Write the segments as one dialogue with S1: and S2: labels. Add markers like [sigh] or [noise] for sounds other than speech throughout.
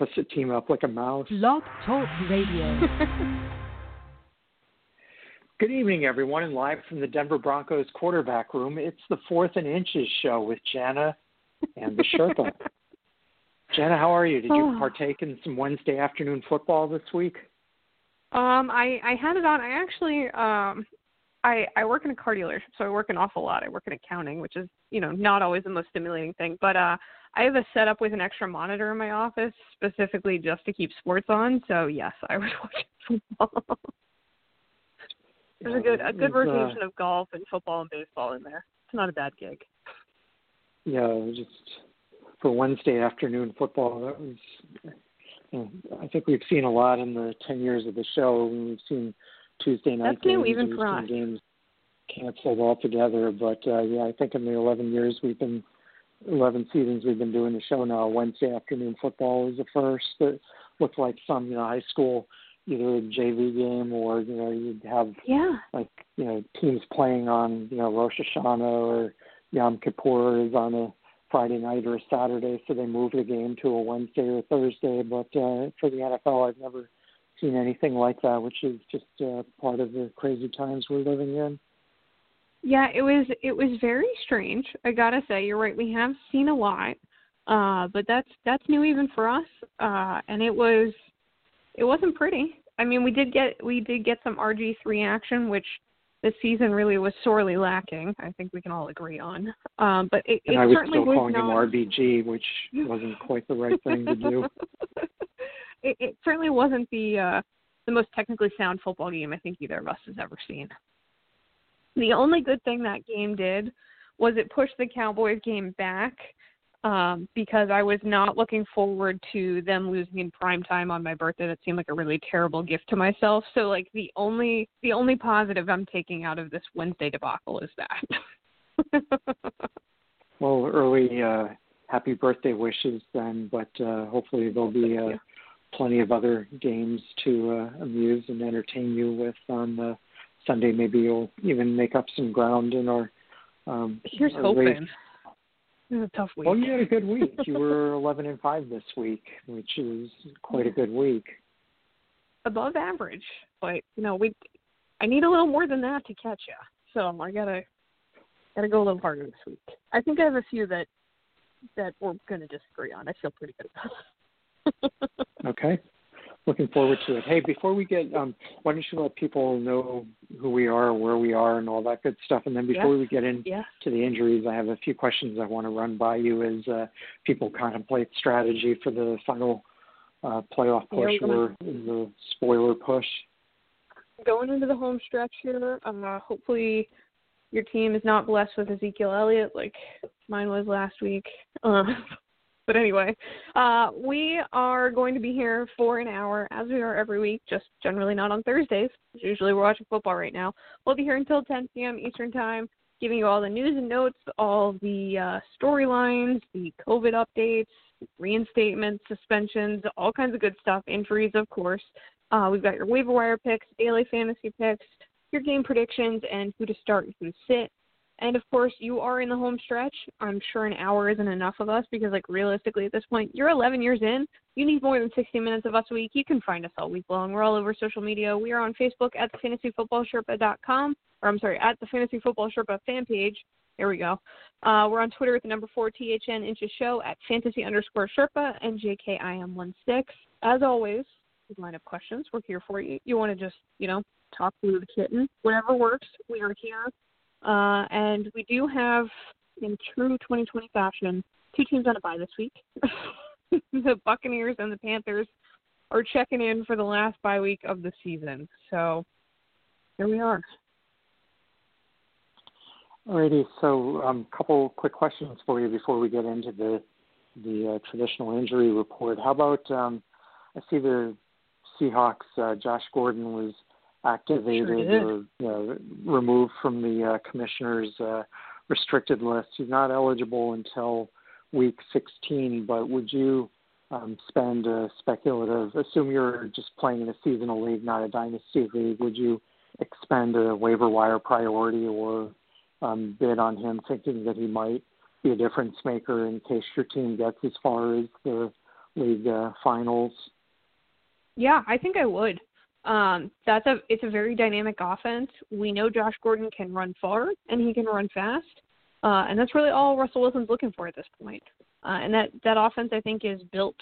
S1: opposite team up like a mouse.
S2: Blog Talk Radio. [laughs]
S1: Good evening, everyone, and live from the Denver Broncos quarterback room. It's the Fourth and Inches show with Jana and the Sherpa. [laughs] Jana, how are you? Did you
S3: Oh.
S1: partake in some Wednesday afternoon football this week?
S3: Um, I I had it on. I actually um, I I work in a car dealership, so I work an awful lot. I work in accounting, which is you know not always the most stimulating thing. But uh, I have a setup with an extra monitor in my office specifically just to keep sports on. So yes, I was [laughs] watching football. There's a good a good
S1: It's, uh,
S3: rotation of golf and football and baseball in there. It's not a bad gig.
S1: Yeah, just for Wednesday afternoon football, that was. you know, I think we've seen a lot in the ten years of the show. We've seen Tuesday night
S3: That's new
S1: games.
S3: even for us.
S1: games canceled altogether. But uh, yeah, I think in the eleven years we've been, eleven seasons we've been doing the show now, Wednesday afternoon football was the first. That looked like some you know high school either a JV game or you know you'd have
S3: Yeah.
S1: like you know teams playing on you know Rosh Hashanah or Yom Kippur is on a Friday night or a Saturday, so they move the game to a Wednesday or a Thursday. But uh, for the NFL, I've never seen anything like that, which is just uh, part of the crazy times we're living in.
S3: Yeah, it was it was very strange. I gotta say, you're right. We have seen a lot, uh, but that's that's new even for us. Uh, and it was it wasn't pretty. I mean, we did get we did get some RG three action, which this season really was sorely lacking. I think we can all agree on. Um, but it,
S1: And
S3: it
S1: I was
S3: certainly
S1: still
S3: was
S1: calling
S3: not. [laughs]
S1: him RBG, which wasn't quite the right thing to do. [laughs]
S3: it, it certainly wasn't the uh, the most technically sound football game I think either of us has ever seen. The only good thing that game did was it pushed the Cowboys game back um, because I was not looking forward to them losing in prime time on my birthday. That seemed like a really terrible gift to myself. So like the only the only positive I'm taking out of this Wednesday debacle is that. [laughs]
S1: Well, early uh, happy birthday wishes then, but uh, hopefully there'll be uh, plenty of other games to uh, amuse and entertain you with on uh, Sunday. Maybe you'll even make up some ground in our. Um,
S3: Here's
S1: our race.
S3: hoping. It was a tough week.
S1: Well, you had a good week. You were [laughs] 11 and five this week, which is quite a good week.
S3: above average, but you know we I need a little more than that to catch you. So I gotta gotta go a little harder this week. I think I have a few that that we're gonna disagree on. I feel pretty good about. [laughs]
S1: Okay. Looking forward to it. Hey, before we get, um, why don't you let people know who we are, where we are, and all that good stuff? And then before
S3: Yeah.
S1: we get into
S3: yeah.
S1: the injuries, I have a few questions I want to run by you as uh, people contemplate strategy for the final uh, playoff
S3: Yeah,
S1: push
S3: gonna-
S1: or the spoiler push.
S3: Going into the home stretch here, uh, hopefully your team is not blessed with Ezekiel Elliott like mine was last week. Uh, but anyway, uh, we are going to be here for an hour, as we are every week, just generally not on Thursdays. Usually we're watching football right now. We'll be here until 10 p.m. Eastern Time, giving you all the news and notes, all the uh, storylines, the COVID updates, reinstatements, suspensions, all kinds of good stuff, injuries, of course. Uh, we've got your waiver wire picks, daily fantasy picks, your game predictions, and who to start and who to sit. And of course, you are in the home stretch. I'm sure an hour isn't enough of us because, like, realistically, at this point, you're 11 years in. You need more than 60 minutes of us a week. You can find us all week long. We're all over social media. We are on Facebook at the fantasyfootballsherpa.com, or I'm sorry, at the Fantasy Football Sherpa fan page. There we go. Uh, we're on Twitter at the number four THN Inches Show at fantasy underscore Sherpa and JKIM16. As always, line of questions, we're here for you. You want to just, you know, talk to the kitten, whatever works. We are here. Uh, and we do have, in true 2020 fashion, two teams on a bye this week. [laughs] the Buccaneers and the Panthers are checking in for the last bye week of the season. So here we are.
S1: Alrighty, so a um, couple quick questions for you before we get into the the uh, traditional injury report. How about um, I see the Seahawks. Uh, Josh Gordon was activated
S3: Sure
S1: or you know, removed from the uh, commissioner's uh, restricted list. He's not eligible until week 16. But would you um, spend a speculative? Assume you're just playing in a seasonal league, not a dynasty league. Would you expend a waiver wire priority or um, bid on him, thinking that he might be a difference maker in case your team gets as far as the league uh, finals?
S3: Yeah, I think I would. Um, that's a it's a very dynamic offense. We know Josh Gordon can run far and he can run fast, uh, and that's really all Russell Wilson's looking for at this point. Uh, and that that offense I think is built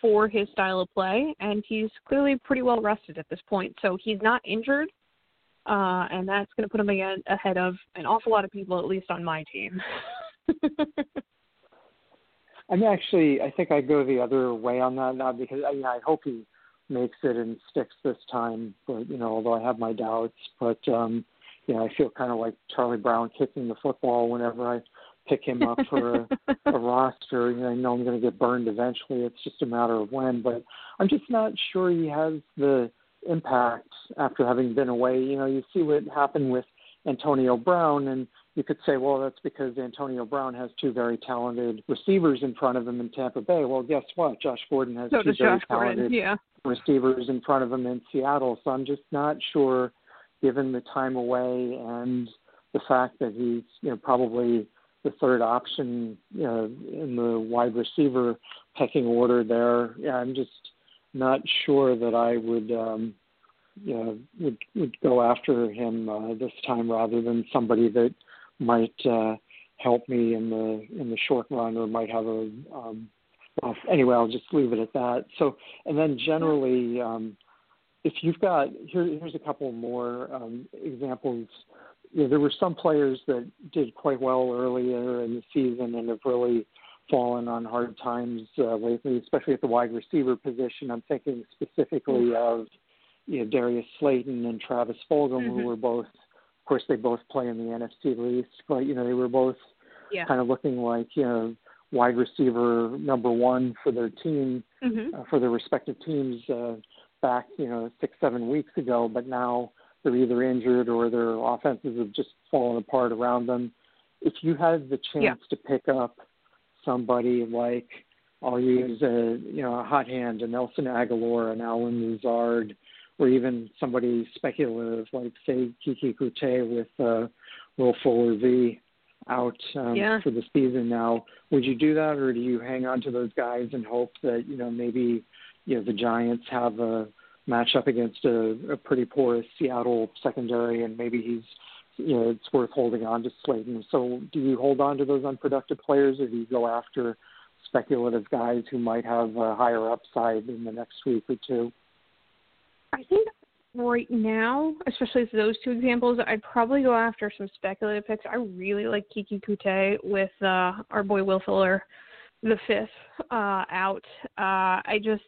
S3: for his style of play, and he's clearly pretty well rested at this point. So he's not injured, uh, and that's going to put him again ahead of an awful lot of people, at least on my team. [laughs]
S1: I'm actually, I think I go the other way on that now because I mean I hope he makes it and sticks this time. But you know, although I have my doubts, but um, you know, I feel kind of like Charlie Brown kicking the football whenever I pick him up for a, a [laughs] roster. You know, I know I'm going to get burned eventually. It's just a matter of when. But I'm just not sure he has the impact after having been away. You know, you see what happened with Antonio Brown, and you could say, well, that's because Antonio Brown has two very talented receivers in front of him in Tampa Bay. Well, guess what? Josh Gordon has
S3: so
S1: two very
S3: Josh
S1: talented
S3: Gordon. Yeah.
S1: Receivers in front of him in Seattle. So I'm just not sure, given the time away and the fact that he's you know probably the third option you know, in the wide receiver pecking order there. Yeah, I'm just not sure that I would um, you know would would go after him uh, this time rather than somebody that might uh, help me in the in the short run or might have a um, well anyway I'll just leave it at that. So and then generally um, if you've got here here's a couple more um, examples. You know, there were some players that did quite well earlier in the season and have really fallen on hard times uh, lately, especially at the wide receiver position. I'm thinking specifically mm-hmm. of you know Darius Slayton and Travis Fulgham,
S3: mm-hmm.
S1: who were both, of course, they both play in the NFC least, but you know they were both
S3: yeah.
S1: kind of looking like you know wide receiver number one for their team,
S3: mm-hmm.
S1: uh, for their respective teams uh, back you know six seven weeks ago, but now they're either injured or their offenses have just fallen apart around them. If you had the chance
S3: yeah.
S1: to pick up somebody like I'll use a you know a hot hand, a Nelson Agholor, an Allen Lazard, or even somebody speculative like say Keke Coutee with uh, Will Fuller V out um,
S3: yeah.
S1: for the season now. Would you do that, or do you hang on to those guys and hope that you know maybe you know the Giants have a matchup against a, a pretty porous Seattle secondary, and maybe he's you know it's worth holding on to Slayton. So do you hold on to those unproductive players, or do you go after speculative guys who might have a higher upside in the next week or two?
S3: I think right now, especially those two examples, I'd probably go after some speculative picks. I really like Keke Coutee with uh, our boy Will Fuller, the fifth uh, out. Uh, I just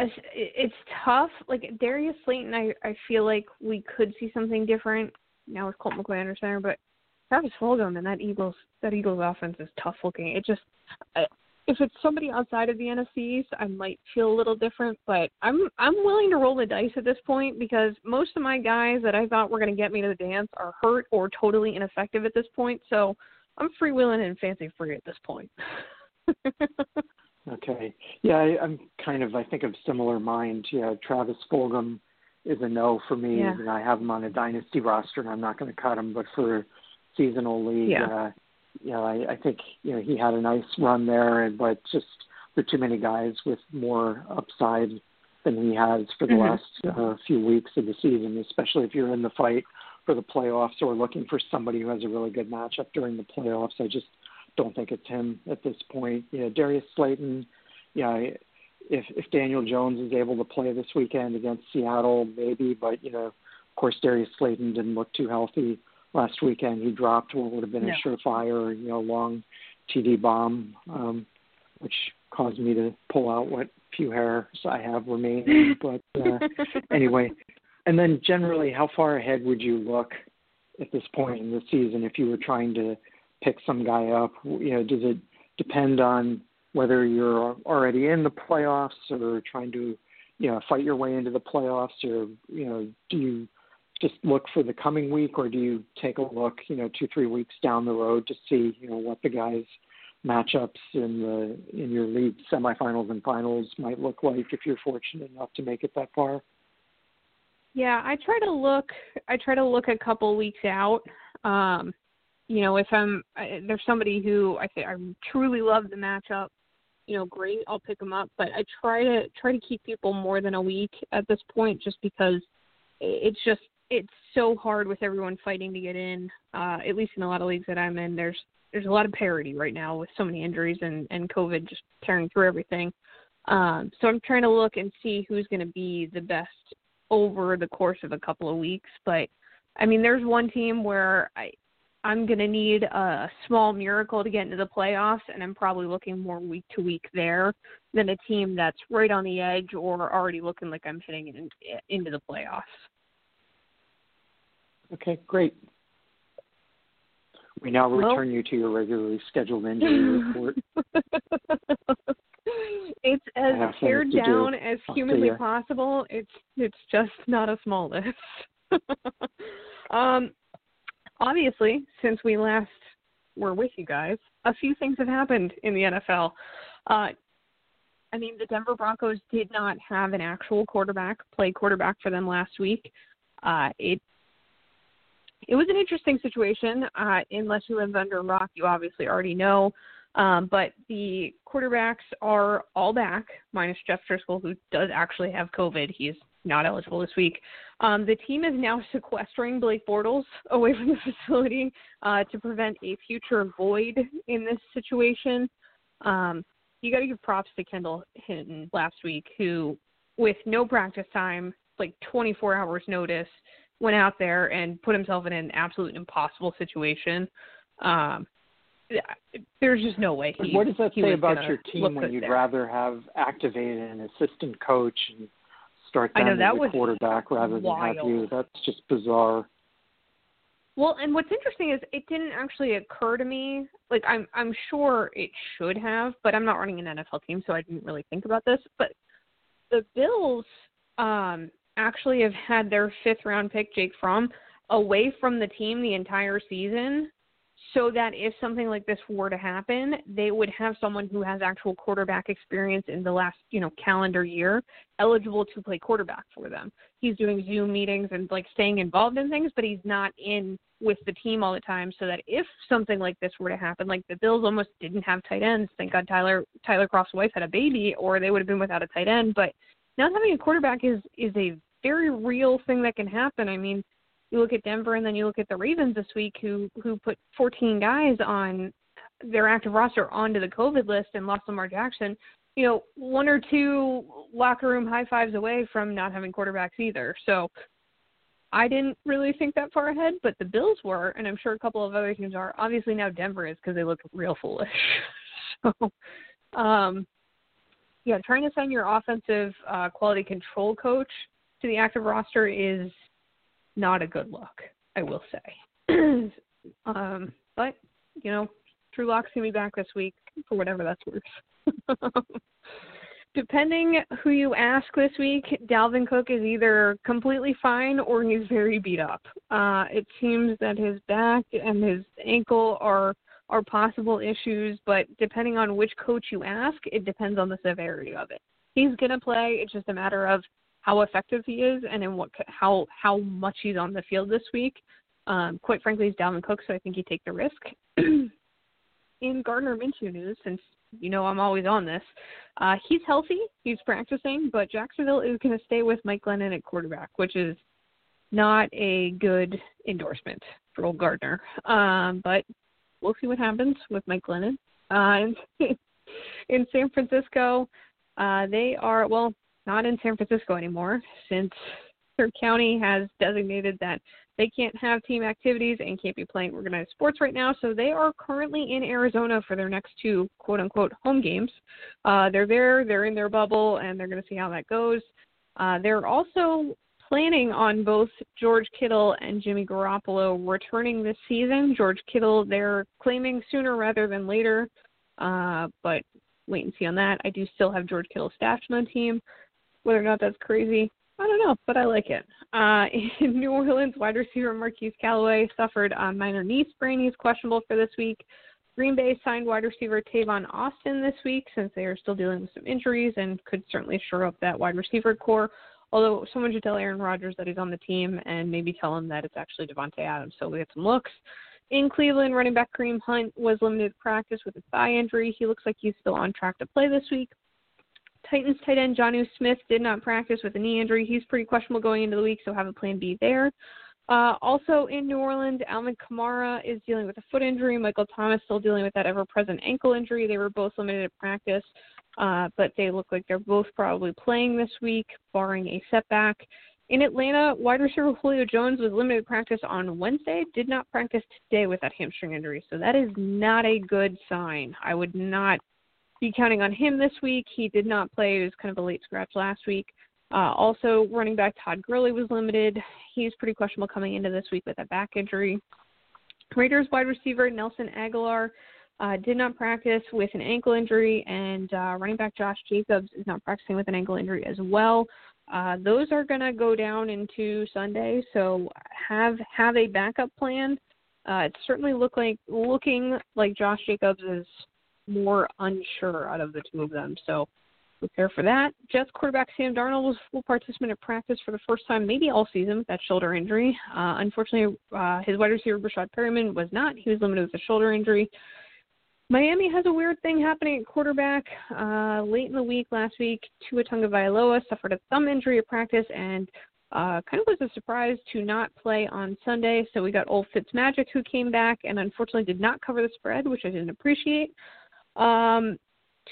S3: it's tough. Like Darius Slayton, I I feel like we could see something different now with Colt McCoy under center, but Travis Fulgham and that Eagles that Eagles offense is tough looking. It just if it's somebody outside of the NFC I might feel a little different, but I'm I'm willing to roll the dice at this point because most of my guys that I thought were going to get me to the dance are hurt or totally ineffective at this point. So I'm freewheeling and fancy free at this point. [laughs]
S1: okay. Yeah, I, I'm kind of I think of similar mind. Yeah, Travis Fulgham is a no for me,
S3: yeah.
S1: and I have him on a dynasty roster, and I'm not going to cut him. But for seasonal league,
S3: yeah.
S1: uh, you know, I, I think you know he had a nice run there, and but just there are too many guys with more upside than he has for the
S3: mm-hmm.
S1: last uh, few weeks of the season, especially if you're in the fight for the playoffs or looking for somebody who has a really good matchup during the playoffs. I just don't think it's him at this point. You know, Darius Slayton, yeah, if if Daniel Jones is able to play this weekend against Seattle, maybe, but you know, of course Darius Slayton didn't look too healthy last weekend. He dropped what would have been
S3: no.
S1: a surefire, you know, long TD bomb, um, which caused me to pull out what few hairs I have remaining. [laughs] but uh, anyway, and then generally, how far ahead would you look at this point in the season if you were trying to pick some guy up? You know, does it depend on whether you're already in the playoffs or trying to, you know, fight your way into the playoffs, or you know, do you just look for the coming week, or do you take a look, you know, two three weeks down the road to see, you know, what the guys' matchups in the in your league semifinals and finals might look like if you're fortunate enough to make it that far?
S3: Yeah, I try to look. I try to look a couple weeks out. Um, you know, if I'm there's somebody who I think I truly love the matchup you know, great, I'll pick them up. But I try to try to keep people more than a week at this point, just because it's just it's so hard with everyone fighting to get in. Uh, at least in a lot of leagues that I'm in, there's there's a lot of parity right now with so many injuries and and COVID just tearing through everything. Um, so I'm trying to look and see who's going to be the best over the course of a couple of weeks. But I mean, there's one team where I I'm going to need a small miracle to get into the playoffs, and I'm probably looking more week to week there than a team that's right on the edge or already looking like I'm hitting in, into the playoffs.
S1: Okay, great. We now return well, you to your regularly scheduled injury report. [laughs]
S3: it's as pared down do. as humanly possible. It's it's just not a small list. [laughs] um, obviously, since we last were with you guys, a few things have happened in the NFL. Uh, I mean, the Denver Broncos did not have an actual quarterback play quarterback for them last week. Uh, it it was an interesting situation. Uh, unless you live under a rock, you obviously already know. Um, but the quarterbacks are all back, minus Jeff Driskel, who does actually have COVID. He's not eligible this week. Um, the team is now [laughs] sequestering Blake Bortles away from the facility uh, to prevent a future void in this situation. Um, you got to give props to Kendall Hinton last week, who, with no practice time, like 24 hours notice, went out there and put himself in an absolute impossible situation. Um, there's just no way. He,
S1: what does that say about your team when you'd
S3: there.
S1: rather have activated an assistant coach and start them
S3: I know, that
S1: as
S3: was
S1: quarterback rather
S3: wild.
S1: than have you? That's just bizarre.
S3: Well, and what's interesting is it didn't actually occur to me. Like I'm I'm sure it should have, but I'm not running an NFL team, so I didn't really think about this. But the Bills um actually have had their fifth round pick, Jake Fromm, away from the team the entire season so that if something like this were to happen, they would have someone who has actual quarterback experience in the last, you know, calendar year eligible to play quarterback for them. He's doing Zoom meetings and like staying involved in things, but he's not in with the team all the time so that if something like this were to happen, like the Bills almost didn't have tight ends. Thank God Tyler Tyler Kroft's wife had a baby or they would have been without a tight end. But not having a quarterback is is a very real thing that can happen. I mean, you look at Denver and then you look at the Ravens this week who who put 14 guys on their active roster onto the COVID list and lost Lamar Jackson. You know, one or two locker room high fives away from not having quarterbacks either. So I didn't really think that far ahead, but the Bills were, and I'm sure a couple of other teams are. Obviously now Denver is because they look real foolish. [laughs] so, um, yeah, trying to sign your offensive uh, quality control coach to the active roster is not a good look, I will say. [clears throat] um, but you know, Drew Lock's gonna be back this week for whatever that's worth. [laughs] Depending who you ask this week, Dalvin Cook is either completely fine or he's very beat up. Uh, it seems that his back and his ankle are are possible issues, but depending on which coach you ask, it depends on the severity of it. He's gonna play. It's just a matter of how effective he is and in what how how much he's on the field this week. Um, quite frankly, he's Dalvin Cook, so I think you take the risk. [clears throat] in Gardner Minshew news, since you know I'm always on this, uh, he's healthy, he's practicing, but Jacksonville is going to stay with Mike Glennon at quarterback, which is not a good endorsement for old Gardner. Um, but we'll see what happens with Mike Glennon. Uh, [laughs] in San Francisco, uh, they are well not in San Francisco anymore since their county has designated that they can't have team activities and can't be playing organized sports right now. So they are currently in Arizona for their next two quote unquote home games. Uh, they're there, they're in their bubble, and they're going to see how that goes. Uh, they're also planning on both George Kittle and Jimmy Garoppolo returning this season. George Kittle, they're claiming sooner rather than later, uh, but wait and see on that. I do still have George Kittle stashed on the team. Whether or not that's crazy, I don't know, but I like it. Uh, [laughs] in New Orleans, wide receiver Marquise Callaway suffered a minor knee sprain. He's questionable for this week. Green Bay signed wide receiver Tavon Austin this week since they are still dealing with some injuries and could certainly shore up that wide receiver core. Although someone should tell Aaron Rodgers that he's on the team and maybe tell him that it's actually Davante Adams so we get some looks. In Cleveland, running back Kareem Hunt was limited practice with a thigh injury. He looks like he's still on track to play this week. Titans tight end Jonnu Smith did not practice with a knee injury. He's pretty questionable going into the week, so have a plan B there. Uh, also in New Orleans, Alvin Kamara is dealing with a foot injury. Michael Thomas still dealing with that ever-present ankle injury. They were both limited at practice, uh, but they look like they're both probably playing this week, barring a setback. In Atlanta, wide receiver Julio Jones was limited practice on Wednesday, did not practice today with that hamstring injury. So that is not a good sign. I would not be counting on him this week. He did not play. He was kind of a late scratch last week. Uh, also, running back Todd Gurley was limited. He's pretty questionable coming into this week with a back injury. Raiders wide receiver Nelson Agholor uh, did not practice with an ankle injury, and uh, running back Josh Jacobs is not practicing with an ankle injury as well. Uh, those are going to go down into Sunday, so have have a backup plan. Uh, it certainly look like looking like Josh Jacobs is more unsure out of the two of them. So prepare for that. Jets quarterback Sam Darnold was full participant at practice for the first time, maybe all season, with that shoulder injury. Uh, unfortunately, uh, his wide receiver Breshad Perriman was not. He was limited with a shoulder injury. Miami has a weird thing happening at quarterback. Uh, late in the week last week, Tua Tagovailoa suffered a thumb injury at practice and uh, kind of was a surprise to not play on Sunday. So we got old Fitzmagic who came back and unfortunately did not cover the spread, which I didn't appreciate. Um,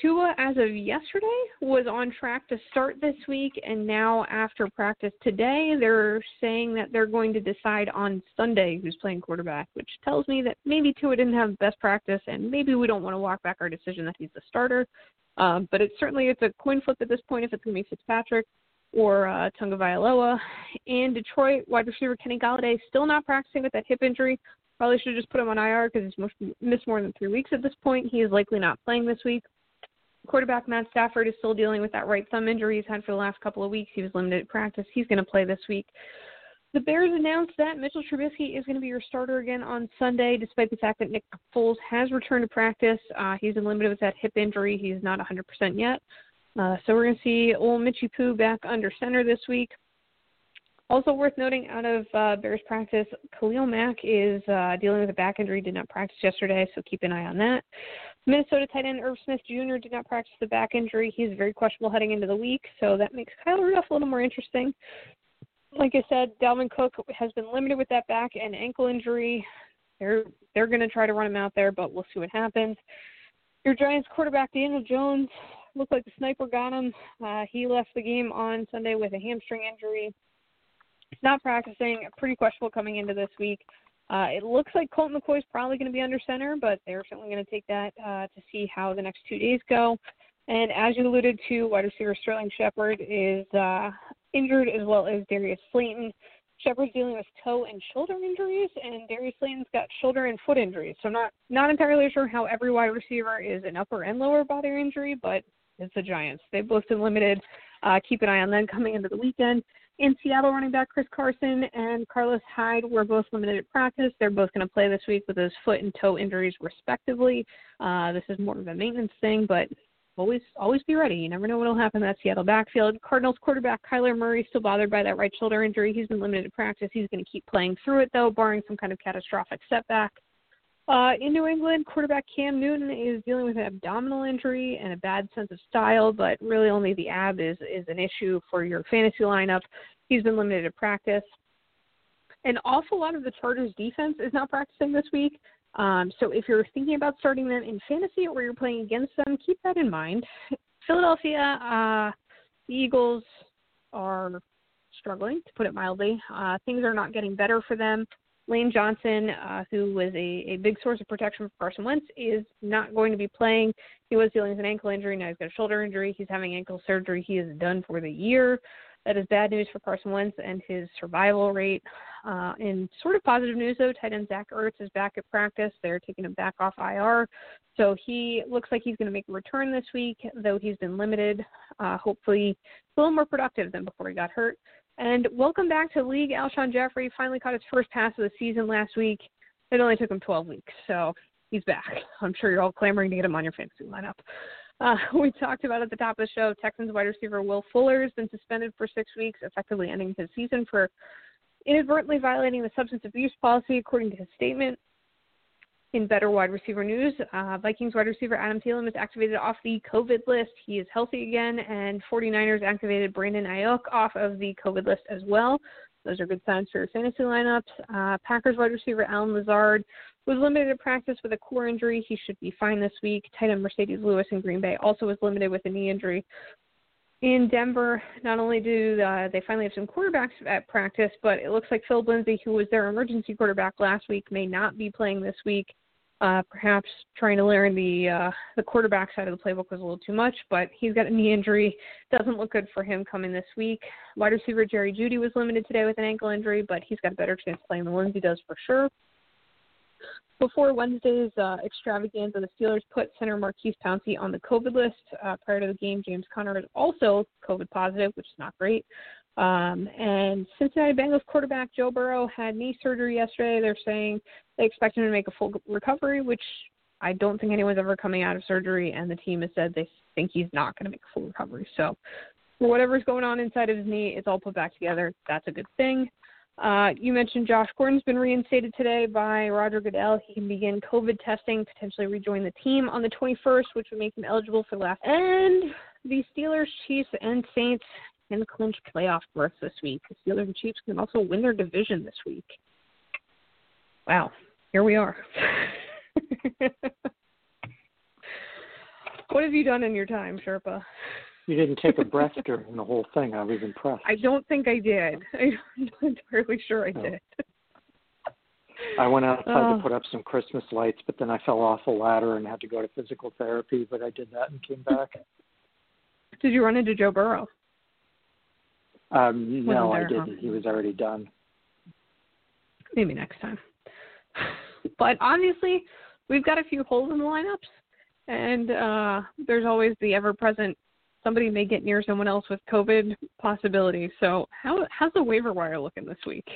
S3: Tua, as of yesterday, was on track to start this week, and now after practice today, they're saying that they're going to decide on Sunday who's playing quarterback, which tells me that maybe Tua didn't have the best practice, and maybe we don't want to walk back our decision that he's the starter. Um, but it's certainly it's a coin flip at this point if it's going to be Fitzpatrick or uh, Tagovailoa. And Detroit wide receiver Kenny Golladay still not practicing with that hip injury. Probably should have just put him on IR because he's missed more than three weeks at this point. He is likely not playing this week. Quarterback Matt Stafford is still dealing with that right thumb injury he's had for the last couple of weeks. He was limited at practice. He's going to play this week. The Bears announced that Mitchell Trubisky is going to be your starter again on Sunday, despite the fact that Nick Foles has returned to practice. Uh, he's limited with that hip injury. He's not 100% yet. Uh, so we're going to see old Mitchy Poo back under center this week. Also worth noting out of uh, Bears practice, Khalil Mack is uh, dealing with a back injury, did not practice yesterday, so keep an eye on that. Minnesota tight end Irv Smith Jr. did not practice the back injury. He's very questionable heading into the week, so that makes Kyle Rudolph a little more interesting. Like I said, Dalvin Cook has been limited with that back and ankle injury. They're they're going to try to run him out there, but we'll see what happens. Your Giants quarterback Daniel Jones looked like the sniper got him. Uh, he left the game on Sunday with a hamstring injury. Not practicing. Pretty questionable coming into this week. Uh, it looks like Colt McCoy is probably going to be under center, but they're certainly going to take that uh, to see how the next two days go. And as you alluded to, wide receiver Sterling Shepard is uh, injured as well as Darius Slayton. Shepard's dealing with toe and shoulder injuries, and Darius Slayton's got shoulder and foot injuries. So not not entirely sure how every wide receiver is an upper and lower body injury, but it's the Giants. They've both been limited. Uh, keep an eye on them coming into the weekend. In Seattle, running back Chris Carson and Carlos Hyde were both limited at practice. They're both going to play this week with those foot and toe injuries, respectively. Uh, this is more of a maintenance thing, but always always be ready. You never know what will happen in that Seattle backfield. Cardinals quarterback Kyler Murray still bothered by that right shoulder injury. He's been limited at practice. He's going to keep playing through it though, barring some kind of catastrophic setback. Uh, in New England, quarterback Cam Newton is dealing with an abdominal injury and a bad sense of style, but really only the ab is, is an issue for your fantasy lineup. He's been limited to practice. An awful lot of the Chargers defense is not practicing this week. Um, so if you're thinking about starting them in fantasy or you're playing against them, keep that in mind. Philadelphia, uh, the Eagles are struggling, to put it mildly. Uh, things are not getting better for them. Lane Johnson, uh, who was a, a big source of protection for Carson Wentz, is not going to be playing. He was dealing with an ankle injury. Now he's got a shoulder injury. He's having ankle surgery. He is done for the year. That is bad news for Carson Wentz and his survival rate. Uh, in sort of positive news, though, tight end Zach Ertz is back at practice. They're taking him back off IR. So he looks like he's going to make a return this week, though he's been limited. Uh, hopefully, a little more productive than before he got hurt. And welcome back to league. Alshon Jeffery finally caught his first pass of the season last week. It only took him 12 weeks, so he's back. [laughs] I'm sure you're all clamoring to get him on your fantasy lineup. Uh, [laughs] we talked about at the top of the show, Texans wide receiver Will Fuller has been suspended for six weeks, effectively ending his season for inadvertently violating the substance abuse policy, according to his statement. In better wide receiver news, uh, Vikings wide receiver Adam Thielen was activated off the COVID list. He is healthy again, and 49ers activated Brandon Aiyuk off of the COVID list as well. Those are good signs for your fantasy lineups. Uh, Packers wide receiver Allen Lazard was limited to practice with a core injury. He should be fine this week. Tight end Marcedes Lewis in Green Bay also was limited with a knee injury. In Denver, not only do uh, they finally have some quarterbacks at practice, but it looks like Phil Lindsay, who was their emergency quarterback last week, may not be playing this week. Uh, perhaps trying to learn the uh, the quarterback side of the playbook was a little too much, but he's got a knee injury. Doesn't look good for him coming this week. Wide receiver Jerry Jeudy was limited today with an ankle injury, but he's got a better chance playing than Lindsay does for sure. Before Wednesday's uh, extravaganza, the Steelers put center Maurkice Pouncey on the COVID list. Uh, prior to the game, James Conner is also COVID positive, which is not great. Um, and Cincinnati Bengals quarterback Joe Burrow had knee surgery yesterday. They're saying they expect him to make a full recovery, which I don't think anyone's ever coming out of surgery, and the team has said they think he's not going to make a full recovery. So, whatever's going on inside of his knee, it's all put back together. That's a good thing. Uh, you mentioned Josh Gordon's been reinstated today by Roger Goodell. He can begin COVID testing, potentially rejoin the team on the 21st, which would make him eligible for the last. And the Steelers, Chiefs, and Saints can clinch playoff berths this week. The Steelers and Chiefs can also win their division this week. Wow, here we are. [laughs] what have you done in your time, Sherpa?
S1: You didn't take a breath during the whole thing. I was impressed.
S3: I don't think I did. [laughs] I'm not entirely sure I no. did.
S1: I went outside to uh. put up some Christmas lights, but then I fell off a ladder and had to go to physical therapy. But I did that and came back. [laughs]
S3: Did you run into Joe Burrow?
S1: Um, no, I didn't. He was already done.
S3: Maybe next time. But obviously, we've got a few holes in the lineups, and uh, there's always the ever-present somebody may get near someone else with COVID possibility. So, how how's the waiver wire looking this week?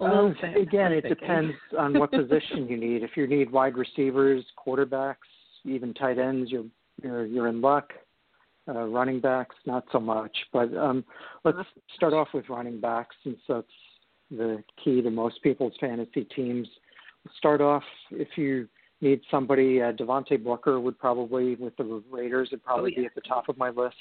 S1: Um, again, it depends on what position you need. If you need wide receivers, quarterbacks, even tight ends, you're you're, you're in luck. Uh, running backs, not so much. But um, let's start off with running backs, since that's the key to most people's fantasy teams. Start off if you need somebody. Uh, Devontae Booker would probably, with the Raiders, would probably oh, yeah. be at the top of my list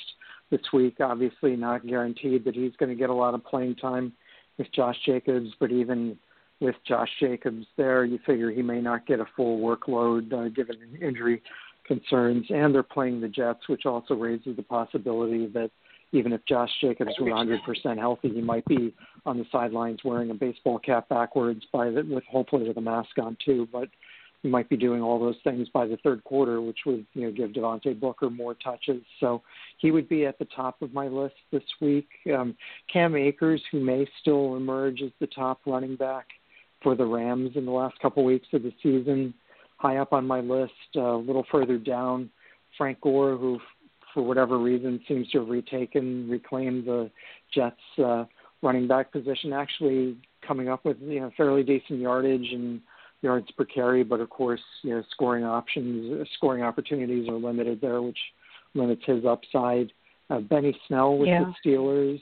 S1: this week. Obviously, not guaranteed that he's going to get a lot of playing time with Josh Jacobs, but even with Josh Jacobs there, you figure he may not get a full workload uh, given an injury concerns. And they're playing the Jets, which also raises the possibility that even if Josh Jacobs were 100% healthy, he might be on the sidelines wearing a baseball cap backwards by the, with hopefully with a mask on too. But he might be doing all those things by the third quarter, which would you know give Devontae Booker more touches. So he would be at the top of my list this week. Um, Cam Akers, who may still emerge as the top running back for the Rams in the last couple weeks of the season, high up on my list. Uh, a little further down, Frank Gore, who for whatever reason seems to have retaken, reclaimed the Jets' uh, running back position. Actually, coming up with you know fairly decent yardage and yards per carry, but of course, you know, scoring options, scoring opportunities are limited there, which limits his upside. Uh, Benny Snell with yeah. the Steelers.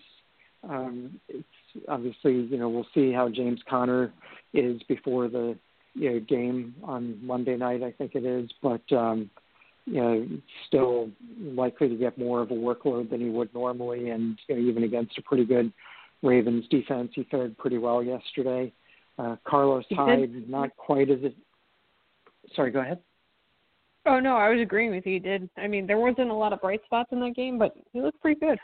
S1: Um, it's obviously, you know, we'll see how James Conner is before the you know, game on Monday night, I think it is, but um, you know, still likely to get more of a workload than he would normally, and you know, even against a pretty good Ravens defense, he fared pretty well yesterday. Uh, Carlos Hyde, not quite as it. Sorry, go ahead.
S3: Oh no, I was agreeing with you. He did. I mean, there wasn't a lot of bright spots in that game, but he looked pretty good.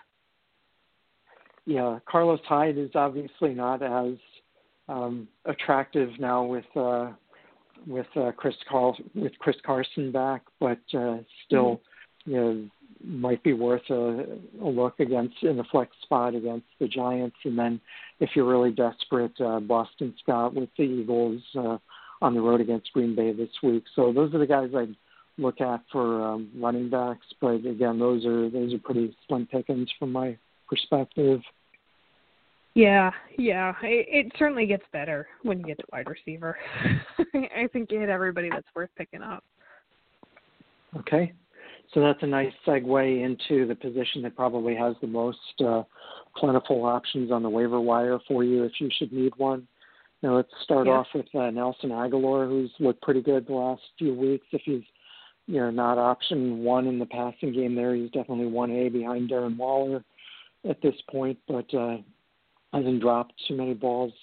S1: Yeah, Carlos Hyde is obviously not as um, attractive now with uh, with uh, Chris Carl with Chris Carson back, but uh, still, mm-hmm. you know, might be worth a, a look against in the flex spot against the Giants, and then if you're really desperate, uh, Boston Scott with the Eagles uh, on the road against Green Bay this week. So those are the guys I'd look at for um, running backs. But again, those are those are pretty slim pickings from my perspective.
S3: Yeah, yeah. It, it certainly gets better when you get to wide receiver. [laughs] I think you hit everybody that's worth picking up.
S1: Okay. So that's a nice segue into the position that probably has the most uh, plentiful options on the waiver wire for you if you should need one. Now let's start
S3: Yeah.
S1: off with uh, Nelson Agholor, who's looked pretty good the last few weeks. If he's you know not option one in the passing game, there he's definitely one A behind Darren Waller at this point, but uh, hasn't dropped too many balls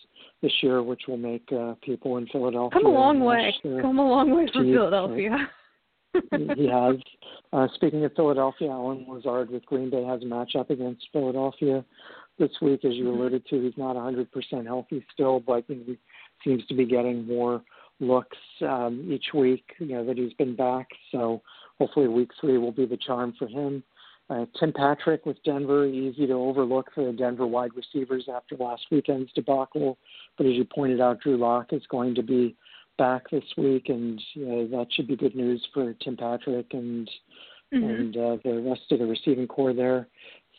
S1: this year, which will make uh, people in Philadelphia
S3: Come a long way.
S1: uh,
S3: Come a long way from Philadelphia. [laughs]
S1: he has. Uh, speaking of Philadelphia, Allen Lazard with Green Bay has a matchup against Philadelphia this week. As you
S3: Mhm.
S1: alluded to, he's not 100% healthy still, but he seems to be getting more looks um, each week, you know, that he's been back. So hopefully week three will be the charm for him. Uh, Tim Patrick with Denver, easy to overlook for the Denver wide receivers after last weekend's debacle. But as you pointed out, Drew Lock is going to be back this week, and know, that should be good news for Tim Patrick and
S3: Mhm.
S1: and uh, the rest of the receiving core there.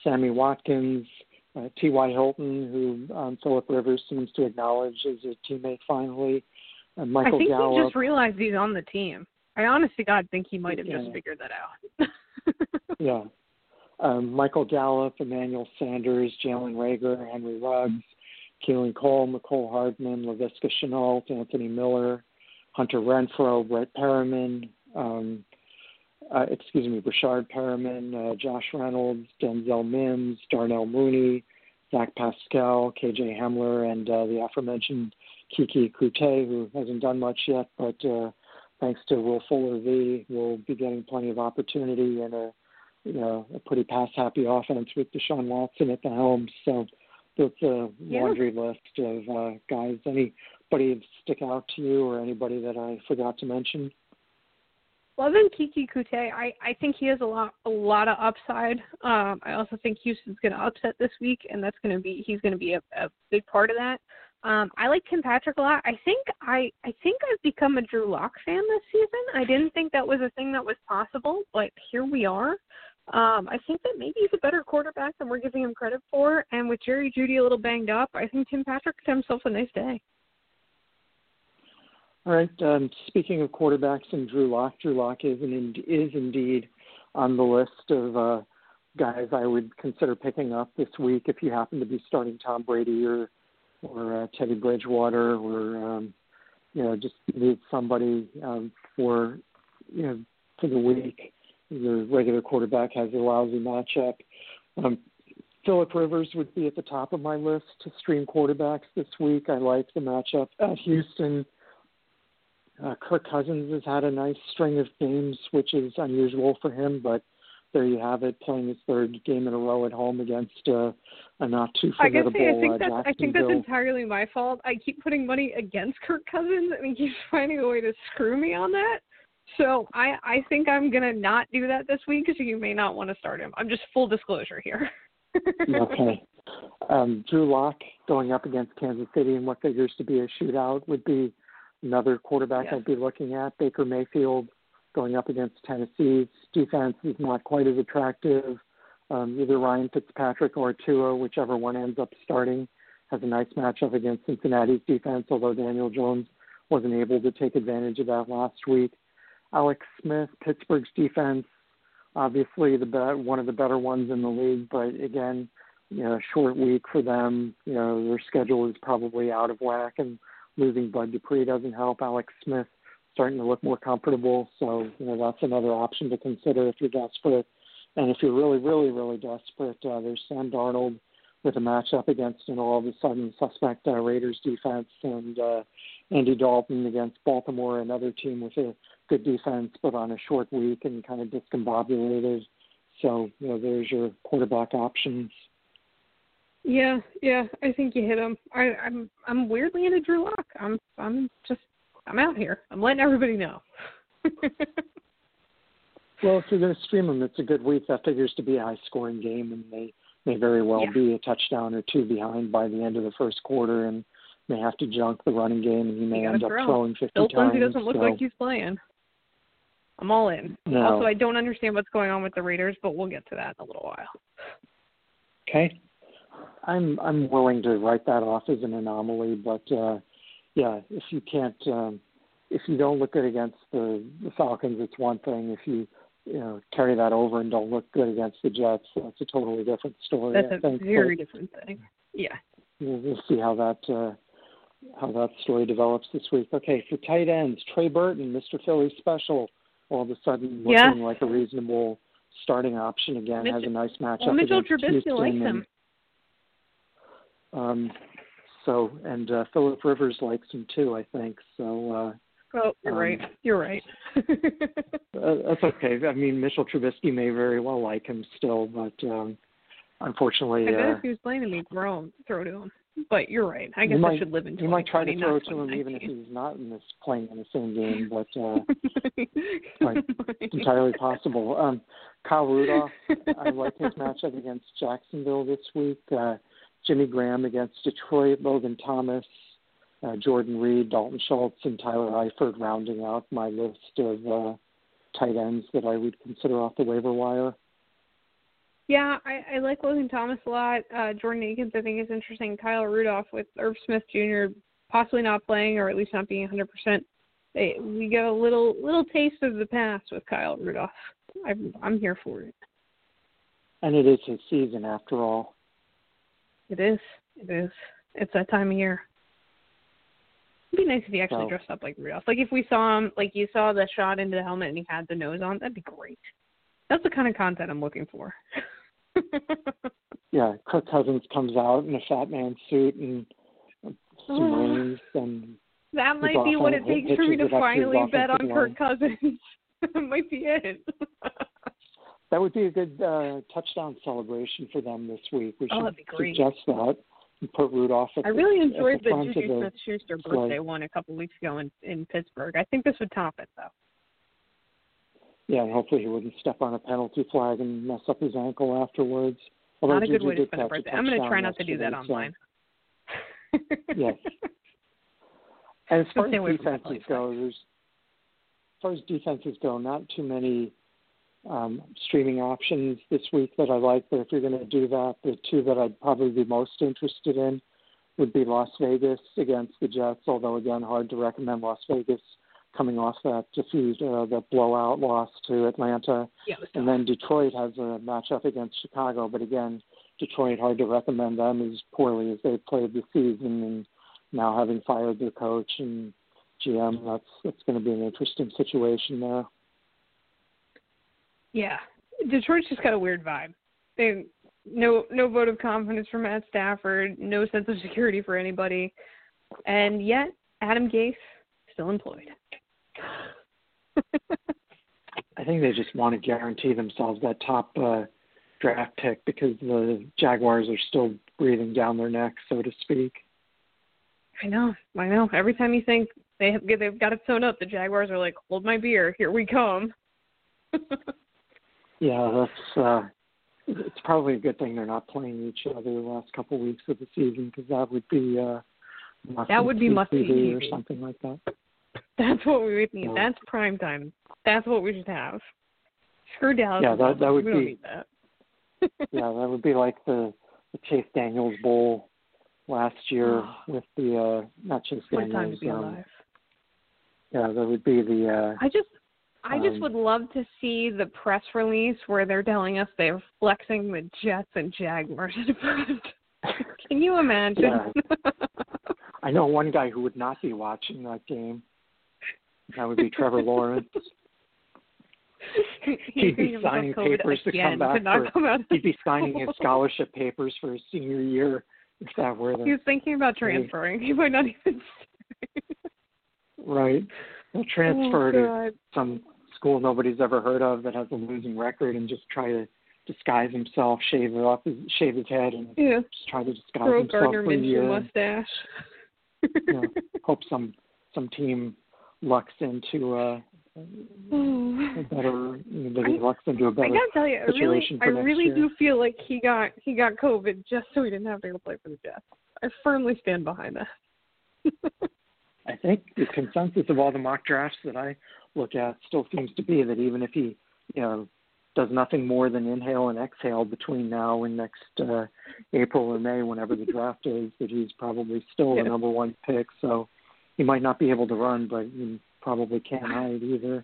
S1: Sammy Watkins, uh, T.Y. Hilton, who um, Philip Rivers seems to acknowledge as a teammate finally. Uh,
S3: I
S1: Michael
S3: think
S1: Gallup.
S3: he just realized he's on the team. I honestly God think he might have just figured that out. [laughs]
S1: yeah. Um, Michael Gallup, Emmanuel Sanders, Jalen Reagor, Henry Ruggs, Keelan Cole, Mecole Hardman, Laviska Shenault, Anthony Miller, Hunter Renfrow, Brett Perriman, um, uh, excuse me, Breshad Perriman, uh, Josh Reynolds, Denzel Mims, Darnell Mooney, Zach Pascal, KJ Hamler, and uh, the aforementioned Keke Coutee, who hasn't done much yet, but uh, thanks to Will Fuller V, will be getting plenty of opportunity and a you know a pretty pass happy offense with Deshaun Watson at the helm. So that's a
S3: Yeah.
S1: laundry list of uh, guys. Anybody stick out to you, or anybody that I forgot to mention?
S3: Loving Keke Coutee, I I think he has a lot a lot of upside. Um, I also think Houston's going to upset this week, and that's going to be he's going to be a, a big part of that. Um, I like Tim Patrick a lot. I think I I think I've become a Drew Lock fan this season. I didn't think that was a thing that was possible, but here we are. Um, I think that maybe he's a better quarterback than we're giving him credit for. And with Jerry Jeudy a little banged up, I think Tim Patrick have himself a nice day.
S1: All right. Um, speaking of quarterbacks and Drew Lock, Drew Lock is an, is indeed on the list of uh, guys I would consider picking up this week if you happen to be starting Tom Brady or or uh, Teddy Bridgewater or um, you know just need somebody um, for you know for the week. Your regular quarterback has a lousy matchup. Um, Philip Rivers would be at the top of my list to stream quarterbacks this week. I like the matchup at Houston. Uh, Kirk Cousins has had a nice string of games, which is unusual for him, but there you have it, playing his third game in a row at home against uh, a not too
S3: I guess
S1: formidable
S3: I think
S1: uh,
S3: that's I think that's entirely my fault. I keep putting money against Kirk Cousins and he keeps [laughs] finding a way to screw me on that. So I I think I'm gonna not do that this week because you may not want to start him. I'm just full disclosure here. [laughs]
S1: okay. Um, Drew Lock going up against Kansas City in what figures to be a shootout would be another quarterback
S3: Yes.
S1: I'd be looking at. Baker Mayfield going up against Tennessee's defense is not quite as attractive. Um, either Ryan Fitzpatrick or Tua, whichever one ends up starting, has a nice matchup against Cincinnati's defense, although Daniel Jones wasn't able to take advantage of that last week. Alex Smith, Pittsburgh's defense, obviously the be- one of the better ones in the league, but again, you know, short week for them. You know, their schedule is probably out of whack, and losing Bud Dupree doesn't help. Alex Smith starting to look more comfortable, so you know that's another option to consider if you're desperate. And if you're really, really, really desperate, uh, there's Sam Darnold with a matchup against an all of a sudden suspect uh, Raiders defense, and uh, Andy Dalton against Baltimore, another team with a good defense, but on a short week and kind of discombobulated. So you know, there's your quarterback options.
S3: yeah, yeah, I think you hit him. I, I'm I'm weirdly into Drew Lock. I'm I'm just I'm out here. I'm letting everybody know. [laughs]
S1: Well, if you're going to stream them, it's a good week. That figures to be a high-scoring game, and they may very well
S3: Yeah.
S1: be a touchdown or two behind by the end of the first quarter, and may have to junk the running game, and he may
S3: You
S1: end up
S3: throw.
S1: throwing 50
S3: Phil
S1: times.
S3: Lindsay doesn't look
S1: so,
S3: like he's playing. I'm all in.
S1: No.
S3: Also, I don't understand what's going on with the Raiders, but we'll get to that in a little while.
S1: Okay. I'm I'm willing to write that off as an anomaly, but uh yeah, if you can't um if you don't look good against the, the Falcons it's one thing. If you you know, carry that over and don't look good against the Jets, that's a totally different story.
S3: That's
S1: I
S3: a
S1: think.
S3: very
S1: But
S3: different thing. Yeah.
S1: we'll, we'll see how that uh how that story develops this week. Okay, for tight ends, Trey Burton, Mr. Philly special, all of a sudden looking like a reasonable starting option again. Has a nice matchup
S3: well, Mitchell
S1: against
S3: Trubisky
S1: Houston.
S3: likes
S1: and,
S3: him.
S1: Um, so and uh, Philip Rivers likes him too, I think. So uh,
S3: Oh, you're
S1: Um,
S3: right. You're right. [laughs]
S1: uh, that's okay. I mean, Mitchell Trubisky may very well like him still, but um, unfortunately,
S3: I bet
S1: uh,
S3: if he was playing me, throw throw to him. But you're right. I
S1: You
S3: guess
S1: might-
S3: I should live in.
S1: you might try to throw to him even if he's not in this playing in the same game, [laughs] but uh, entirely possible. Um, Kyle Rudolph, I [laughs] like his matchup against Jacksonville this week. Uh, Jimmy Graham against Detroit, Logan Thomas, uh, Jordan Reed, Dalton Schultz, and Tyler Eifert rounding out my list of uh, tight ends that I would consider off the waiver wire.
S3: Yeah, I, I like Logan Thomas a lot. Uh, Jordan Akins, I think, is interesting. Kyle Rudolph with Irv Smith Jr. possibly not playing, or at least not being 100%. They, we get a little little taste of the past with Kyle Rudolph. I'm I'm here for it.
S1: And it is his season after all.
S3: It is. It is. It's that time of year. It'd be nice if he actually
S1: So-
S3: dressed up like Rudolph. Like if we saw him, like you saw the shot into the helmet and he had the nose on, that'd be great. That's the kind of content I'm looking for. [laughs]
S1: Yeah, Kirk Cousins comes out in a fat man suit and some
S3: Oh.
S1: rings and
S3: that might be what it takes for me to
S1: it up to his
S3: finally bet on Kirk Cousins. [laughs] that might be it. [laughs]
S1: That would be a good uh, touchdown celebration for them this week. We
S3: Oh,
S1: should
S3: that'd be great.
S1: suggest that and put Rudolph at
S3: I
S1: the,
S3: really
S1: at
S3: enjoyed
S1: the
S3: the Juju Smith Schuster birthday one a couple weeks ago in, in Pittsburgh. I think this would top it though.
S1: Yeah, and hopefully he wouldn't step on a penalty flag and mess up his ankle afterwards. Although
S3: Not a good
S1: Juju
S3: way to spend a birthday. I'm going to try not to do that
S1: yesterday, so-
S3: online. [laughs]
S1: Yes. [laughs] And as far as defenses go, there's as far as defenses go, not too many um, streaming options this week that I like. But if you're going to do that, the two that I'd probably be most interested in would be Las Vegas against the Jets. Although again, hard to recommend Las Vegas coming off that defeat, uh, that blowout loss to Atlanta.
S3: Yeah,
S1: And then Detroit has a matchup against Chicago, but again, Detroit hard to recommend them as poorly as they've played this season, and now having fired their coach and GM, that's that's going to be an interesting situation there.
S3: Yeah, Detroit's just got a weird vibe. They no no vote of confidence from Matt Stafford, no sense of security for anybody, and yet Adam Gase still employed.
S1: I think they just want to guarantee themselves that top uh, draft pick because the Jaguars are still breathing down their neck, so to speak.
S3: I know, I know. Every time you think they have they've got it sewn up, the Jaguars are like, "Hold my beer, here we come." [laughs]
S1: Yeah, that's uh, it's probably a good thing they're not playing each other the last couple of weeks of the season because that would be uh,
S3: That would be must-see
S1: TV or something like that.
S3: That's what we would need.
S1: Yeah.
S3: That's prime time. That's what we should have. Screw Dallas.
S1: Yeah, that- that would be-
S3: that. [laughs]
S1: yeah, that would be like the, the Chase Daniels Bowl last year with the uh not Chase
S3: what a time to be
S1: um,
S3: alive.
S1: yeah, that would be the uh
S3: I just I just
S1: Um,
S3: would love to see the press release where they're telling us they're flexing the Jets and Jaguars in front. [laughs] Can you imagine?
S1: Yeah. [laughs] I know one guy who would not be watching that game. That would be Trevor Lawrence. [laughs] He'd be signing papers to come back
S3: not
S1: for-. He'd be signing his scholarship papers for his senior year if that were
S3: He
S1: the
S3: was thinking about transferring. He might not even.
S1: right. He'll transfer
S3: oh,
S1: to some school nobody's ever heard of that has a losing record and just try to disguise himself, shave it off, his, shave his head, and
S3: Yeah.
S1: just try to disguise
S3: Grow
S1: himself
S3: Gardner
S1: for a year.
S3: Mustache.
S1: you [laughs] know, hope some some team lucks into uh, a better that he
S3: I-
S1: into a
S3: I
S1: better
S3: gotta tell you, I really, I really
S1: year.
S3: do feel like he got he got COVID just so he didn't have to go play for the Jets. I firmly stand behind that. [laughs]
S1: I think the consensus of all the mock drafts that I look at still seems to be that even if he, you know, does nothing more than inhale and exhale between now and next uh, April or May, whenever the [laughs] draft is, that he's probably still
S3: Yeah.
S1: the number one pick. So he might not be able to run, but he probably can't hide either.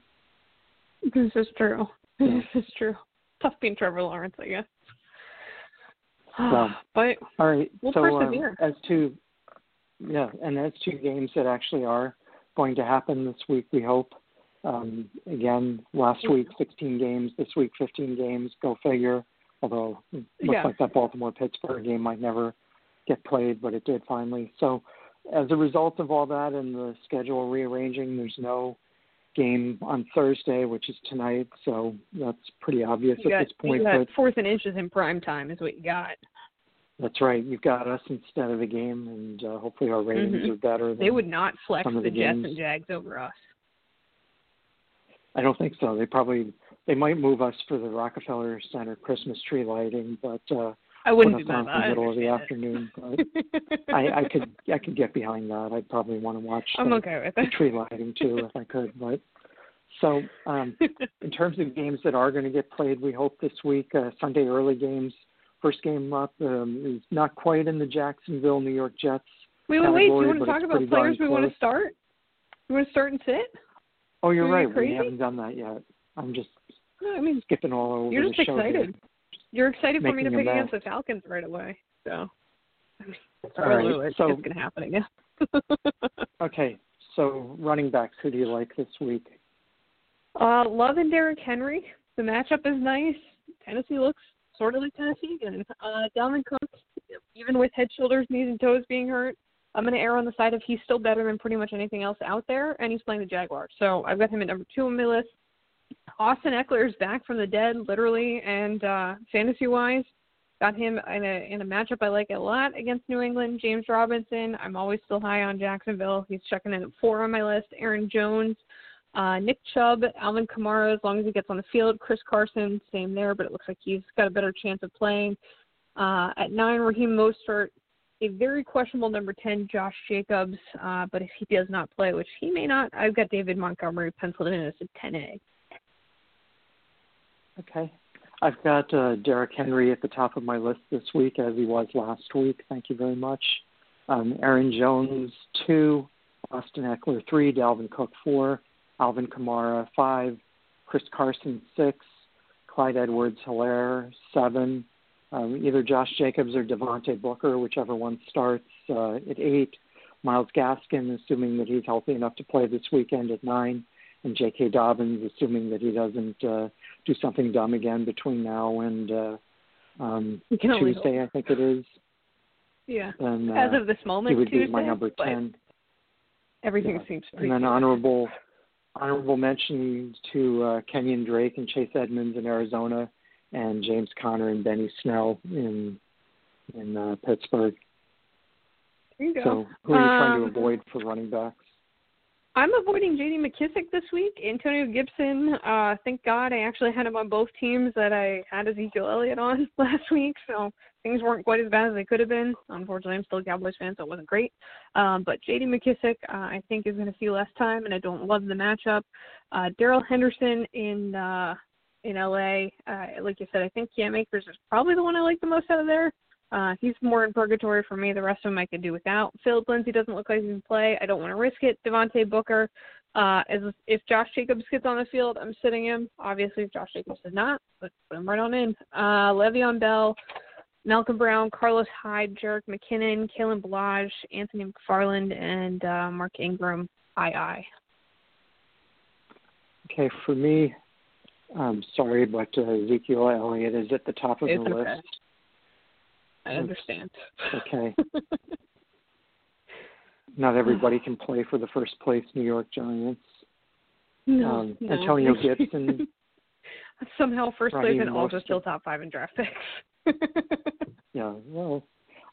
S3: This is true.
S1: Yeah. [laughs]
S3: This is true. Tough being Trevor Lawrence, I guess. [sighs]
S1: So-
S3: but
S1: All right.
S3: We'll
S1: so um,
S3: persevere.
S1: as to yeah, and that's two games that actually are going to happen this week. We hope. Um, again, last week 16 games, this week 15 games. Go figure. Although it looks
S3: Yeah.
S1: like that Baltimore Pittsburgh game might never get played, but it did finally. So, as a result of all that and the schedule rearranging, there's no game on Thursday, which is tonight. So that's pretty obvious
S3: You
S1: at
S3: got,
S1: this point.
S3: you got
S1: But
S3: fourth and inches in prime time is what you got.
S1: that's right. You've got us instead of the game, and uh, hopefully our ratings
S3: Mhm.
S1: are better.
S3: They would not flex the,
S1: the
S3: Jets and Jags over us.
S1: I don't think so. They probably they might move us for the Rockefeller Center Christmas tree lighting, but uh,
S3: I wouldn't do that.
S1: in the middle of the afternoon. [laughs] But. I, I could I could get behind that. I'd probably want to watch
S3: I'm
S1: the,
S3: okay with it.
S1: tree lighting too if I could. But so um, [laughs] in terms of games that are going to get played, we hope this week uh, Sunday early games. First game up um, is not quite in the Jacksonville New York Jets.
S3: wait, wait, wait. Do you want to talk about players we want to start? You want to start and sit?
S1: Oh, you're
S3: Are
S1: right.
S3: crazy?
S1: We haven't done that yet. I'm just
S3: No, I mean,
S1: skipping all over.
S3: You're just excited.
S1: here.
S3: You're excited for me to pick against the Falcons right away. So, I mean,
S1: All
S3: alert,
S1: so-
S3: it's going to happen again. [laughs]
S1: Okay, so running backs, who do you like this week?
S3: uh, Love and Derrick Henry. The matchup is nice. Tennessee looks sort of like Tennessee again. Uh, Dalvin Cook, even with head, shoulders, knees, and toes being hurt, I'm going to err on the side of he's still better than pretty much anything else out there, and he's playing the Jaguars. So I've got him at number two on my list. Austin Ekeler is back from the dead, literally and uh, fantasy wise. Got him in a in a matchup I like a lot against New England. James Robinson. I'm always still high on Jacksonville. He's checking in at four on my list. Aaron Jones, uh, Nick Chubb, Alvin Kamara. As long as he gets on the field. Chris Carson, same there, but it looks like he's got a better chance of playing. Uh, at nine, Raheem Mostert. A very questionable number ten, Josh Jacobs. Uh, but if he does not play, which he may not, I've got David Montgomery penciled in as a 10A.
S1: Okay. I've got uh, Derrick Henry at the top of my list this week, as he was last week. Thank you very much. Um, Aaron Jones, two. Austin Ekeler, three. Dalvin Cook, four. Alvin Kamara, five. Chris Carson, six. Clyde Edwards Helaire, seven. Um, either Josh Jacobs or Devontae Booker, whichever one starts uh, at eight. Myles Gaskin, assuming that he's healthy enough to play this weekend at nine. And J.K. Dobbins, assuming that he doesn't uh, do something dumb again between now and uh, um, Tuesday, I think it is.
S3: Yeah.
S1: Then uh,
S3: As of this moment, he
S1: would
S3: Tuesday,
S1: be my number ten.
S3: Everything
S1: Yeah.
S3: seems pretty.
S1: And then honorable honorable mention to uh, Kenyan Drake and Chase Edmonds in Arizona, and James Conner and Benny Snell in in uh, Pittsburgh.
S3: There you go.
S1: So who are you trying to
S3: Um,
S1: avoid for running backs?
S3: I'm avoiding J.D. McKissic this week. Antonio Gibson. Uh, thank God I actually had him on both teams that I had Ezekiel Elliott on [laughs] last week, so things weren't quite as bad as they could have been. Unfortunately, I'm still a Cowboys fan, so it wasn't great. Um, but J.D. McKissic, uh, I think, is going to see less time, and I don't love the matchup. Uh, Darrell Henderson in uh, in LA. Uh, like you said, I think Cam Akers is probably the one I like the most out of there. Uh, he's more in purgatory for me. The rest of them I could do without. Phillip Lindsay doesn't look like he can play. I don't want to risk it. Devontae Booker. Uh, as if Josh Jacobs gets on the field, I'm sitting him. Obviously, if Josh Jacobs does not, but put him right on in. Uh, Le'Veon Bell, Malcolm Brown, Carlos Hyde, Jerick McKinnon, Kalen Ballage, Anthony McFarland, and uh, Mark Ingram. Aye, aye.
S1: Okay, for me, I'm sorry, but uh, Ezekiel Elliott is at the top of
S3: It's
S1: the
S3: okay.
S1: list.
S3: I understand.
S1: Okay. [laughs] Not everybody can play for the first place New York Giants.
S3: no,
S1: um,
S3: no.
S1: Antonio Gibson. [laughs]
S3: Somehow first place and also
S1: Mostert.
S3: still top five in draft picks. [laughs]
S1: Yeah, well,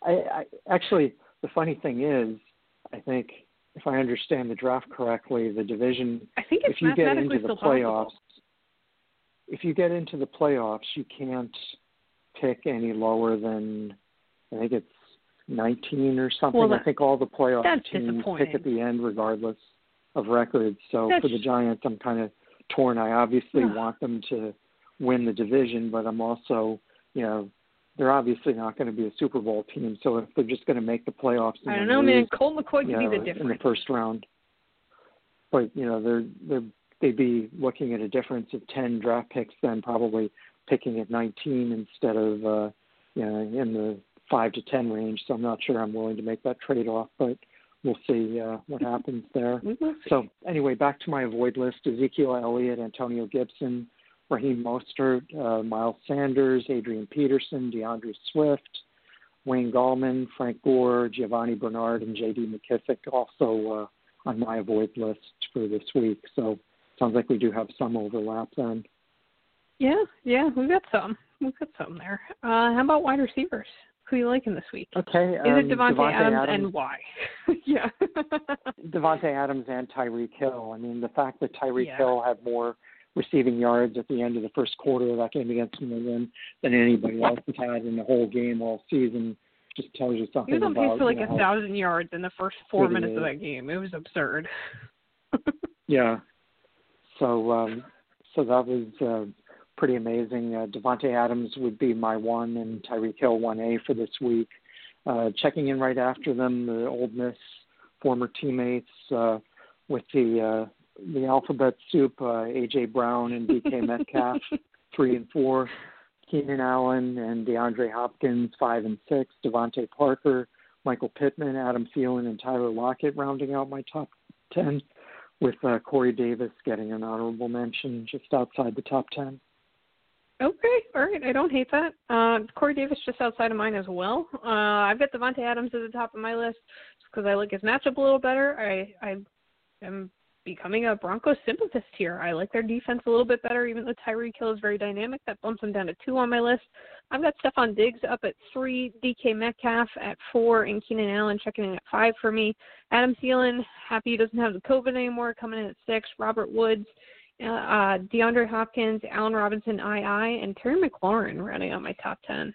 S1: I, I actually the funny thing is, I think if I understand the draft correctly, the division
S3: I think it's
S1: if you get into the playoffs,
S3: possible.
S1: if you get into the playoffs, you can't pick any lower than I think it's 19 or something.
S3: Well,
S1: I think all the playoff teams pick at the end regardless of records. So
S3: That's-
S1: for the Giants, I'm kind of torn. I obviously want them to win the division, but I'm also, you know, they're obviously not going to be a Super Bowl team. So if they're just going to make the playoffs,
S3: I don't know,
S1: lose,
S3: man. Colt McCoy could
S1: you
S3: be
S1: know,
S3: the
S1: in the first round. But you know, they're they're they'd be looking at a difference of ten draft picks, then probably picking at 19 instead of uh, you know in the five to ten range. So I'm not sure I'm willing to make that trade off. But we'll see uh, what happens there.
S3: We will see.
S1: So anyway, back to my avoid list: Ezekiel Elliott, Antonio Gibson, Raheem Mostert, uh, Miles Sanders, Adrian Peterson, D'Andre Swift, Wayne Gallman, Frank Gore, Giovani Bernard, and J.D. McKissic also uh, on my avoid list for this week. So sounds like we do have some overlap then.
S3: Yeah, yeah, we've got some. We've got some there. Uh, how about wide receivers? Who are you liking this week?
S1: Okay.
S3: Is
S1: um,
S3: it Davante,
S1: Davante
S3: Adams,
S1: Adams
S3: and why? [laughs] yeah.
S1: Davante Adams and Tyreek Hill. I mean, the fact that Tyreek
S3: Yeah.
S1: Hill had more receiving yards at the end of the first quarter of that game against New England than anybody else has had in the whole game all season just tells you something.
S3: He was on pace for like a
S1: know,
S3: thousand yards in the first four minutes of that game. It was absurd. [laughs]
S1: Yeah. So um so that was uh pretty amazing. Uh Davante Adams would be my one and Tyreek Hill one A for this week. Uh checking in right after them, the Ole Miss former teammates uh with the uh the alphabet soup, uh AJ Brown and DK [laughs] Metcalf, three and four. Keenan Allen and DeAndre Hopkins, five and six. DeVante Parker, Michael Pittman, Adam Thielen, and Tyler Lockett rounding out my top ten with uh, Corey Davis getting an honorable mention just outside the top 10.
S3: Okay, all right. I don't hate that. Uh, Corey Davis just outside of mine as well. Uh, I've got Davante Adams at the top of my list because I like his matchup a little better. I I am becoming a Broncos sympathist here. I like their defense a little bit better, even though Tyreek Hill is very dynamic. That bumps him down to two on my list. I've got Stefon Diggs up at three, DK Metcalf at four, and Keenan Allen checking in at five for me. Adam Thielen, happy he doesn't have the COVID anymore, coming in at six. Robert Woods, uh, uh, DeAndre Hopkins, Allen Robinson, II, and Terry McLaurin running out my top 10.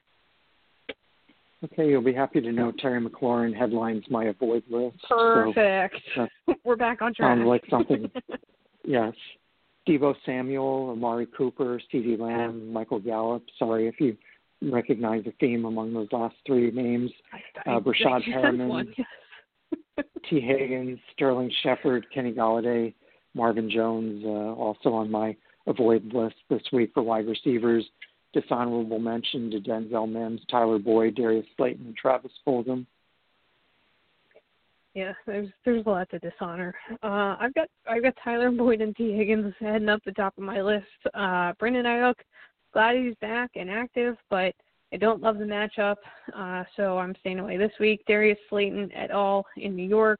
S1: Okay, you'll be happy to know Terry McLaurin headlines my avoid list.
S3: Perfect.
S1: that [laughs]
S3: We're back on track.
S1: sounds like something. [laughs] yes. Deebo Samuel, Amari Cooper, CeeDee Lamb, Michael Gallup. Sorry if you recognize a theme among those last three names. Uh,
S3: sent
S1: Perriman. [laughs] Tee Higgins, Sterling Shepard, Kenny Golladay, Marvin Jones, uh, also on my avoid list this week for wide receivers. Dishonorable mention to Denzel Mims, Tyler Boyd, Darius Slayton, and Travis Fulgham.
S3: Yeah, there's there's a lot to dishonor. Uh, I've got I've got Tyler Boyd and Tee Higgins heading up the top of my list. Uh, Brandon Aiyuk, glad he's back and active, but I don't love the matchup, uh, so I'm staying away this week. Darius Slayton et al. in New York.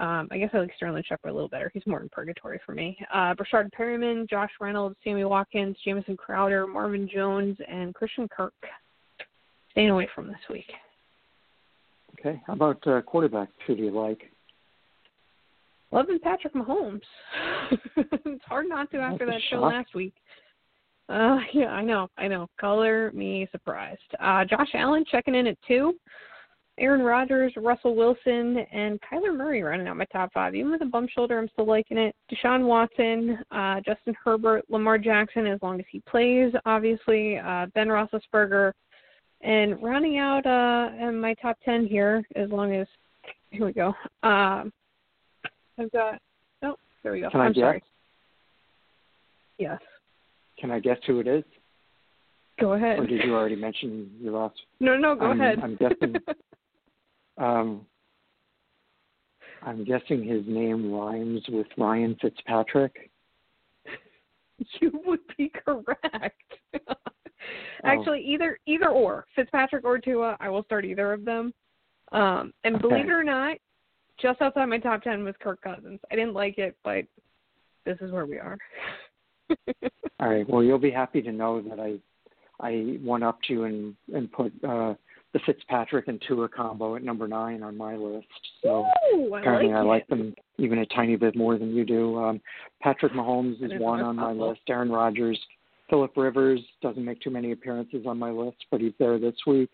S3: Um, I guess I like Sterling Shepard a little better. He's more in purgatory for me. Uh, Breshad Perriman, Josh Reynolds, Sammy Watkins, Jamison Crowder, Marvin Jones, and Christian Kirk. Staying away from this week.
S1: Okay, how about uh, quarterbacks? Who do you like?
S3: Loving Patrick Mahomes. [laughs] it's hard not to after
S1: That's
S3: that show last week. Uh, [laughs] yeah, I know, I know. Color me surprised. Uh, Josh Allen checking in at two. Aaron Rodgers, Russell Wilson, and Kyler Murray running out my top five. Even with a bum shoulder, I'm still liking it. Deshaun Watson, uh, Justin Herbert, Lamar Jackson, as long as he plays, obviously. Uh, ben Roethlisberger, and rounding out uh, in my top ten here, as long as here we go. Um, I've got. Oh, there we go.
S1: Can I
S3: I'm
S1: guess?
S3: sorry. Yes.
S1: Can I guess who it is?
S3: Go ahead.
S1: Or did you already mention your last?
S3: No, no, go
S1: I'm-
S3: ahead.
S1: I'm guessing- [laughs] Um, I'm guessing his name rhymes with Ryan Fitzpatrick. [laughs]
S3: you would be correct. [laughs]
S1: Oh.
S3: Actually, either either or Fitzpatrick or Tua, I will start either of them. Um, and
S1: Okay.
S3: believe it or not, just outside my top ten was Kirk Cousins. I didn't like it, but this is where we are. [laughs]
S1: All right. Well, you'll be happy to know that I I one upped you and and put uh, the Fitzpatrick and Tua combo at number nine on my list. So
S3: Ooh, I
S1: apparently
S3: like
S1: I like them even a tiny bit more than you do. Um, Patrick Mahomes is one on my list. Aaron Rodgers, Philip Rivers doesn't make too many appearances on my list, but he's there this week.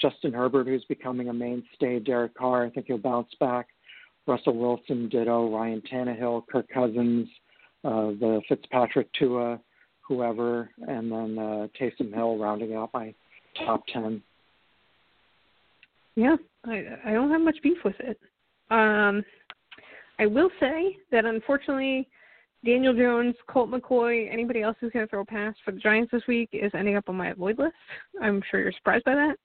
S1: Justin Herbert, who's becoming a mainstay. Derek Carr, I think he'll bounce back. Russell Wilson, ditto. Ryan Tannehill, Kirk Cousins, uh, the Fitzpatrick, Tua, whoever, and then uh, Taysom Hill rounding out my top ten.
S3: Yeah, I I don't have much beef with it. Um, I will say that unfortunately, Daniel Jones, Colt McCoy, anybody else who's going to throw a pass for the Giants this week is ending up on my avoid list. I'm sure you're surprised by that.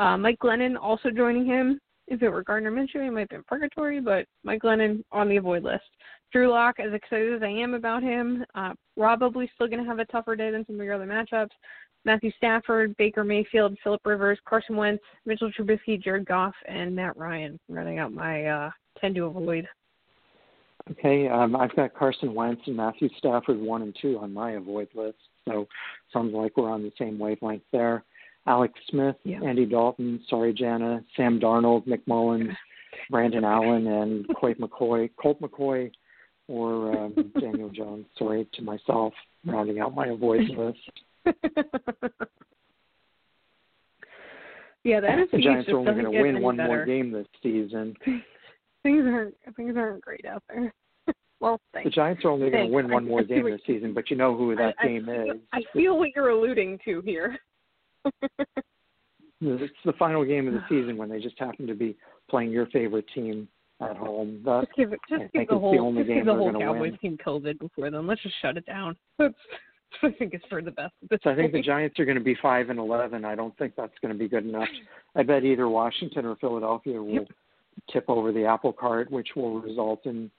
S3: Uh, Mike Glennon also joining him. if it were Gardner Minshew, he might be in purgatory, but Mike Glennon on the avoid list. Drew Lock, as excited as I am about him, uh, probably still going to have a tougher day than some of your other matchups. Matthew Stafford, Baker Mayfield, Philip Rivers, Carson Wentz, Mitchell Trubisky, Jared Goff, and Matt Ryan running out my uh, 10 to avoid.
S1: Okay, um, I've got Carson Wentz and Matthew Stafford one and two on my avoid list, so sounds like we're on the same wavelength there. Alex Smith,
S3: yeah.
S1: Andy Dalton, sorry Jana, Sam Darnold, Nick Mullens, [laughs] Brandon Allen, and Colt McCoy, Colt McCoy, or um, Daniel Jones. Sorry to myself, rounding out my avoid [laughs] list. [laughs]
S3: yeah, the NFC
S1: the Giants
S3: are
S1: only
S3: going to
S1: win one
S3: better.
S1: more game this season. [laughs]
S3: things aren't things aren't great out there. [laughs] well, thanks.
S1: The Giants are only going to win one more game this season, but you know who that
S3: I,
S1: game
S3: I
S1: is.
S3: I feel what you're alluding to here.
S1: it's the final game of the [sighs] season when they just happen to be playing your favorite team at home. That,
S3: just give it, just
S1: I
S3: give the whole,
S1: the only
S3: just
S1: game
S3: give the whole Cowboys
S1: win.
S3: team COVID before then. Let's just shut it down. [laughs] I think is for the best.
S1: So I think the. Giants are going to be five and eleven. I don't think that's going to be good enough. I bet either Washington or Philadelphia will
S3: Yep.
S1: tip over the apple cart, which will result in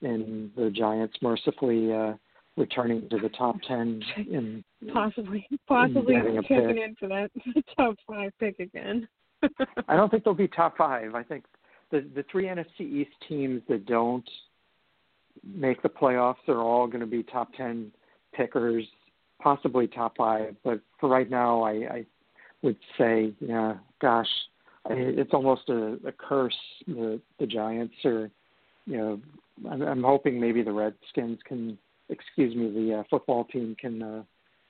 S1: in the Giants mercifully uh, returning to the top ten. In
S3: possibly, possibly
S1: a
S3: checking in for that [laughs] top five pick again. [laughs]
S1: I don't think they'll be top five. I think the the three NFC East teams that don't make the playoffs are all going to be top ten pickers, possibly top five. But for right now, I, I would say, yeah, gosh, I, it's almost a, a curse. The the Giants are, you know, I'm, I'm hoping maybe the Redskins can, excuse me, the uh, football team can uh,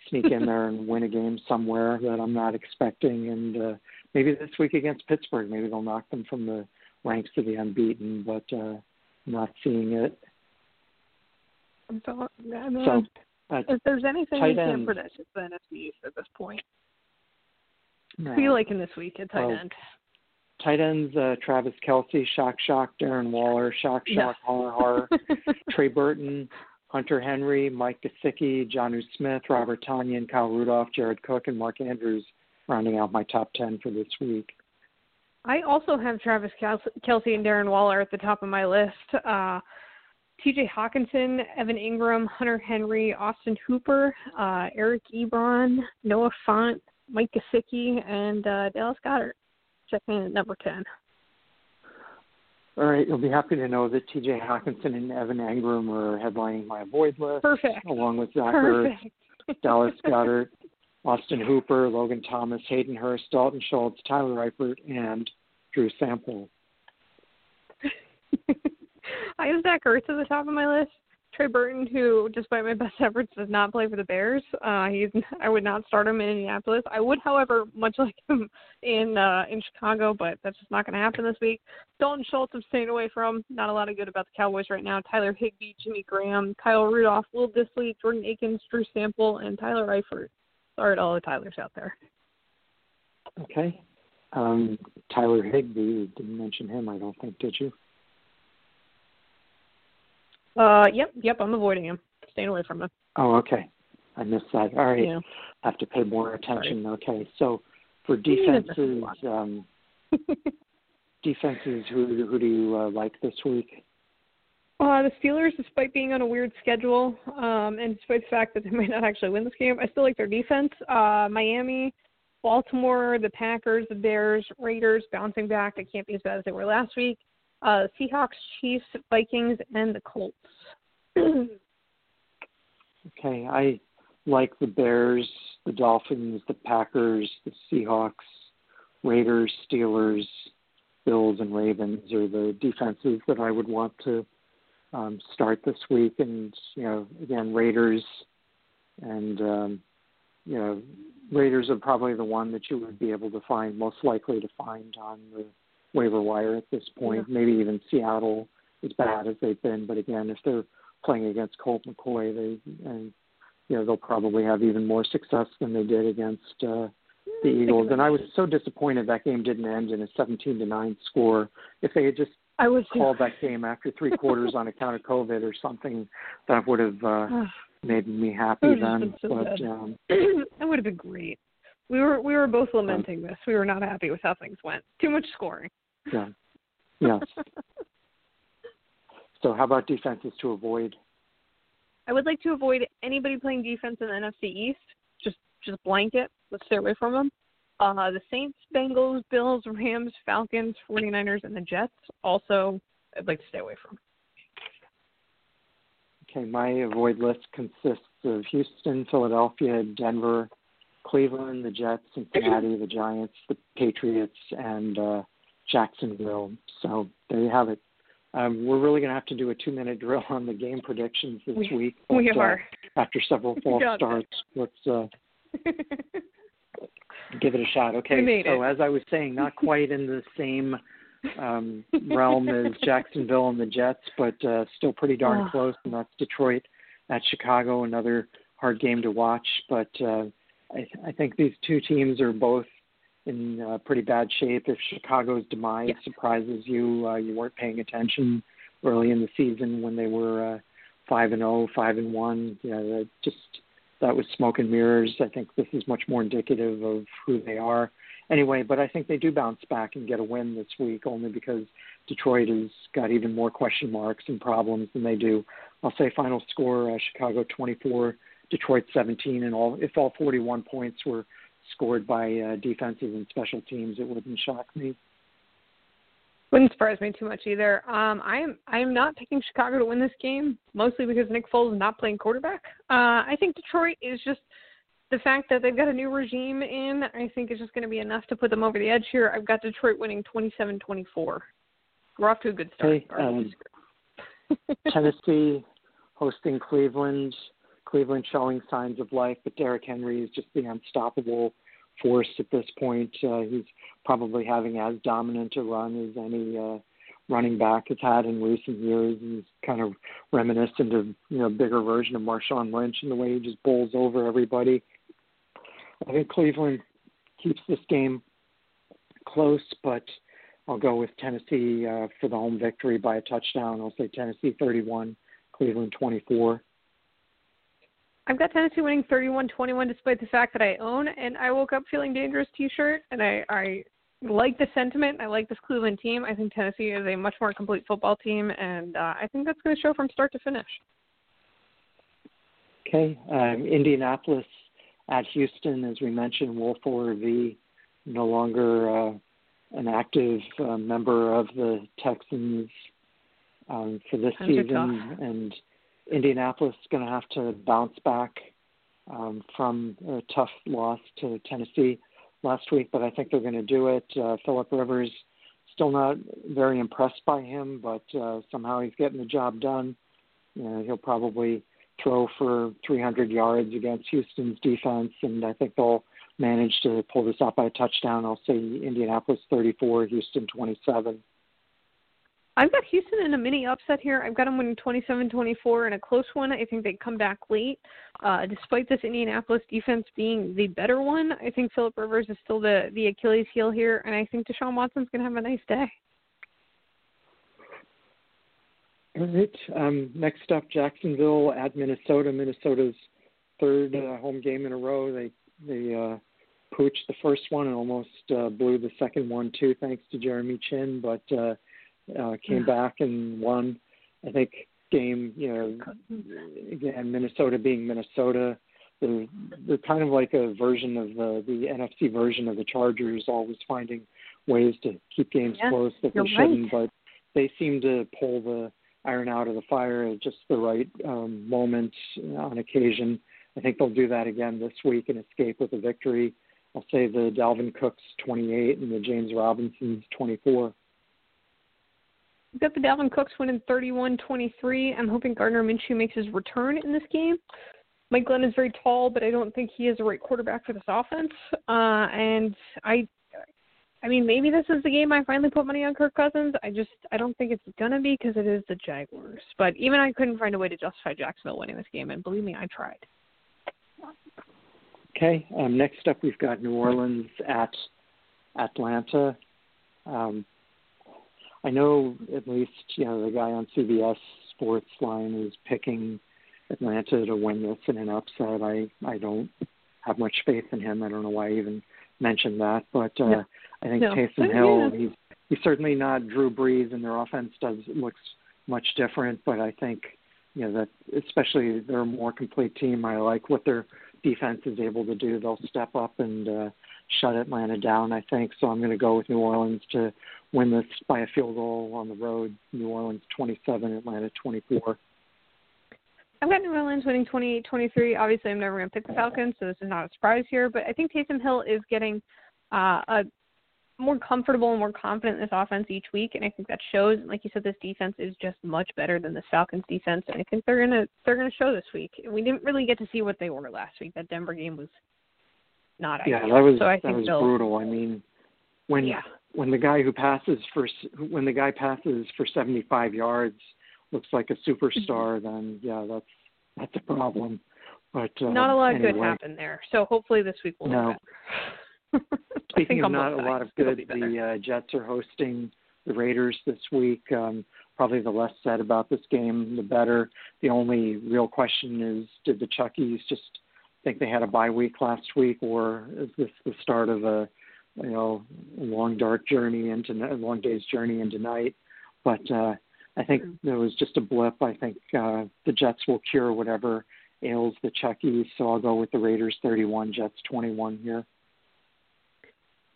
S1: sneak in there and win a game somewhere that I'm not expecting, and uh, maybe this week against Pittsburgh, maybe they'll knock them from the ranks to the unbeaten, but uh, not seeing it.
S3: so,
S1: So, uh,
S3: if there's anything we can
S1: ends.
S3: predict, it's the NFC East at this point.
S1: no.
S3: Who you like in this week at tight
S1: Oh.
S3: end?
S1: Tight ends, uh, Travis Kelce, Shock Shock, Darren Waller, Shock
S3: No.
S1: Shock, Horror Horror, Trey Burton, Hunter Henry, Mike Gesicki, Jonnu Smith, Robert Tonyan, Kyle Rudolph, Jared Cook, and Mark Andrews rounding out my top 10 for this week.
S3: I also have Travis Kelce and Darren Waller at the top of my list. Uh, T.J. Hockenson, Evan Engram, Hunter Henry, Austin Hooper, uh, Eric Ebron, Noah Fant, Mike Gesicki, and uh, Dallas Goedert. Checking in at number ten.
S1: All right, you'll be happy to know that TJ Hockenson and Evan Engram are headlining my avoid list,
S3: Perfect.
S1: along with Zach Ertz, [laughs] Dallas Goedert, Austin Hooper, Logan Thomas, Hayden Hurst, Dalton Schultz, Tyler Eifert, and Drew Sample. [laughs]
S3: I have Zach Ertz at the top of my list. Trey Burton, who, despite my [laughs] best efforts, does not play for the Bears. Uh, he's I would not start him in Indianapolis. I would, however, much like him in uh, in Chicago, but that's just not going to happen this week. Dalton Schultz, I'm staying away from. Not a lot of good about the Cowboys right now. Tyler Higbee, Jimmy Graham, Kyle Rudolph, Will Dissly, Jordan Akins, Drew Sample, and Tyler Eifert. Sorry to all the Tylers out there.
S1: Okay. Um, Tyler Higbee, didn't mention him, I don't think, did you?
S3: Uh, yep, yep, I'm avoiding him. Staying away from him.
S1: Oh, okay. I missed that. All right.
S3: Yeah.
S1: I have to pay more attention. Okay. So for
S3: You didn't miss a
S1: defenses, um, [laughs] defenses, who who do you uh, like this week?
S3: Uh, the Steelers, despite being on a weird schedule, um, and despite the fact that they [laughs] might not actually win this game, I still like their defense. Uh, Miami, Baltimore, the Packers, the Bears, Raiders bouncing back. They can't be as bad as they were last week. Uh, Seahawks, Chiefs, Vikings, and the Colts. [clears throat]
S1: Okay, I like the Bears, the Dolphins, the Packers, the Seahawks, Raiders, Steelers, Bills, and Ravens are the defenses that I would want to um, start this week. And you know, again, Raiders and um, you know, Raiders are probably the one that you would be able to find most likely to find on the waiver wire at this point. Maybe even Seattle, as bad as they've been, but again, if they're playing against Colt McCoy, they and you know they'll probably have even more success than they did against uh, the Eagles. And I was so disappointed that game didn't end in a 17 to nine score. If they had just
S3: I was
S1: called that game after three quarters on account of COVID or something, that would have uh, [sighs] made me happy then.
S3: so
S1: But um, [clears throat]
S3: that would have been great. We were we were both lamenting this. We were not happy with how things went. Too much scoring.
S1: Yeah. So, how about defenses to avoid?
S3: I would like to avoid anybody playing defense in the NFC East. Just just blanket. Let's stay away from them. Uh, the Saints, Bengals, Bills, Rams, Falcons, 49ers, and the Jets. Also, I'd like to stay away from.
S1: Okay, my avoid list consists of Houston, Philadelphia, Denver, Cleveland, the Jets, Cincinnati, the Giants, the Patriots, and uh, Jacksonville. So there you have it. Um, we're really going to have to do a two-minute drill on the game predictions this
S3: we,
S1: week.
S3: But, we are.
S1: Uh, after several [laughs] false starts, let's uh, [laughs] give it a shot. Okay, so
S3: it.
S1: as I was saying, not quite in the same um, realm as Jacksonville and the Jets, but uh, still pretty darn
S3: oh.
S1: close, and that's Detroit at Chicago, another hard game to watch. But uh, I, I think these two teams are both in uh, pretty bad shape. If Chicago's demise
S3: yes.
S1: surprises you, uh, you weren't paying attention early in the season when they were uh, five and zero, five and one. You know, just that was smoke and mirrors. I think this is much more indicative of who they are. Anyway, but I think they do bounce back and get a win this week only because Detroit has got even more question marks and problems than they do. I'll say final score: uh, Chicago 24, Detroit 17, and all. If all 41 points were scored by uh, defenses and special teams, it wouldn't shock me.
S3: Wouldn't surprise me too much either. Um, I'm I'm not picking Chicago to win this game, mostly because Nick Foles is not playing quarterback. Uh, I think Detroit is just the fact that they've got a new regime in. I think is just going to be enough to put them over the edge here. I've got Detroit winning 27-24. We're off to a good start.
S1: Hey, um, [laughs] Tennessee hosting Cleveland. Cleveland showing signs of life, but Derrick Henry is just the unstoppable force at this point. Uh, he's probably having as dominant a run as any uh, running back has had in recent years. He's kind of reminiscent of you know bigger version of Marshawn Lynch in the way he just bowls over everybody. I think Cleveland keeps this game close, but I'll go with Tennessee uh, for the home victory by a touchdown. I'll say Tennessee 31, Cleveland 24.
S3: I've got Tennessee winning 31-21 despite the fact that I own and I woke up feeling dangerous t-shirt and I I like the sentiment. I like this Cleveland team. I think Tennessee is a much more complete football team and uh, I think that's going to show from start to finish.
S1: Okay, um, Indianapolis at Houston, as we mentioned, Will Fuller V no longer uh, an active uh, member of the Texans um, for this season, and Indianapolis is going to have to bounce back um, from a tough loss to Tennessee last week, but I think they're going to do it. Uh, Philip Rivers still not very impressed by him, but uh, somehow he's getting the job done. You know, he'll probably throw for 300 yards against Houston's defense, and I think they'll manage to pull this out by a touchdown. I'll say Indianapolis 34, Houston 27.
S3: I've got Houston in a mini upset here. I've got them winning 27-24 in a close one. I think they come back late. Uh, despite this Indianapolis defense being the better one, I think Philip Rivers is still the the Achilles heel here, and I think Deshaun Watson's going to have a nice day.
S1: All right. Um, next up, Jacksonville at Minnesota. Minnesota's third uh, home game in a row. They they uh, pooched the first one and almost uh, blew the second one too, thanks to Jeremy Chinn, But uh, uh, came back and won. I think game, you know, again Minnesota being Minnesota, they're, they're kind of like a version of the the NFC version of the Chargers, always finding ways to keep games
S3: yeah,
S1: close that they shouldn't, right. but they seem to pull the iron out of the fire at just the right um, moment on occasion. I think they'll do that again this week and escape with a victory. I'll say the Dalvin Cooks 28 and the James Robinsons 24.
S3: We've got the Dalvin Cooks winning 31-23. I'm hoping Gardner Minshew makes his return in this game. Mike Glenn is very tall, but I don't think he is the right quarterback for this offense. Uh, and I, I mean, maybe this is the game I finally put money on Kirk Cousins. I just, I don't think it's gonna be because it is the Jaguars. But even I couldn't find a way to justify Jacksonville winning this game, and believe me, I tried.
S1: Okay. Um, next up, we've got New Orleans at Atlanta. Um, I know at least you know the guy on CBS Sports line is picking Atlanta to win this in an upset. I I don't have much faith in him. I don't know why I even mentioned that, but uh,
S3: no.
S1: I think
S3: no.
S1: Taysom Hill he's he's certainly not Drew Brees, and their offense does looks much different. But I think you know that especially they're a more complete team. I like what their defense is able to do. They'll step up and uh, shut Atlanta down. I think so. I'm going to go with New Orleans to win this by a field goal on the road. New Orleans 27, Atlanta 24.
S3: I've got New Orleans winning 28-23. Obviously, I'm never going to pick the Falcons, so this is not a surprise here. But I think Taysom Hill is getting uh, a more comfortable and more confident in this offense each week, and I think that shows. And like you said, this defense is just much better than the Falcons defense, and I think they're gonna they're gonna show this week. We didn't really get to see what they were last week. That Denver game was not
S1: yeah,
S3: ideal.
S1: that was
S3: so I
S1: that was brutal. I mean, when
S3: yeah.
S1: When the guy who passes for when the guy passes for 75 yards looks like a superstar,
S3: Mm-hmm.
S1: then yeah, that's that's a problem. But uh,
S3: not a lot of
S1: anyway,
S3: good happened there. So hopefully this week will
S1: No. [laughs]
S3: be better.
S1: Speaking of not a lot of good,
S3: be
S1: the uh, Jets are hosting the Raiders this week. Um, probably the less said about this game, the better. The only real question is, did the Chuckies just think they had a bye week last week, or is this the start of a you know long dark journey into long day's journey into night? But uh, I think there was just a blip. I think uh, the Jets will cure whatever ails the Chuckies, so I'll go with the Raiders 31, Jets 21 here.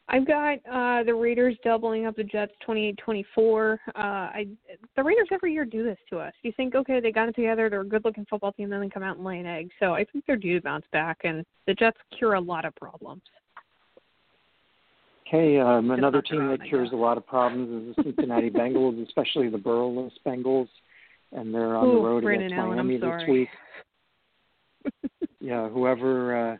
S3: I've got uh the Raiders doubling up the Jets 28-24. Uh I the Raiders every year do this to us. You think okay, they got it together, they're a good-looking football team, then they come out and lay an egg. So I think they're due to bounce back and the Jets cure a lot of problems.
S1: Okay, um, another team that cures a lot of [laughs] problems is the Cincinnati Bengals, especially the Burrowless Bengals, and they're on
S3: Ooh,
S1: the road
S3: Brandon
S1: against
S3: Allen, I'm
S1: Miami this week. [laughs] Yeah, whoever uh,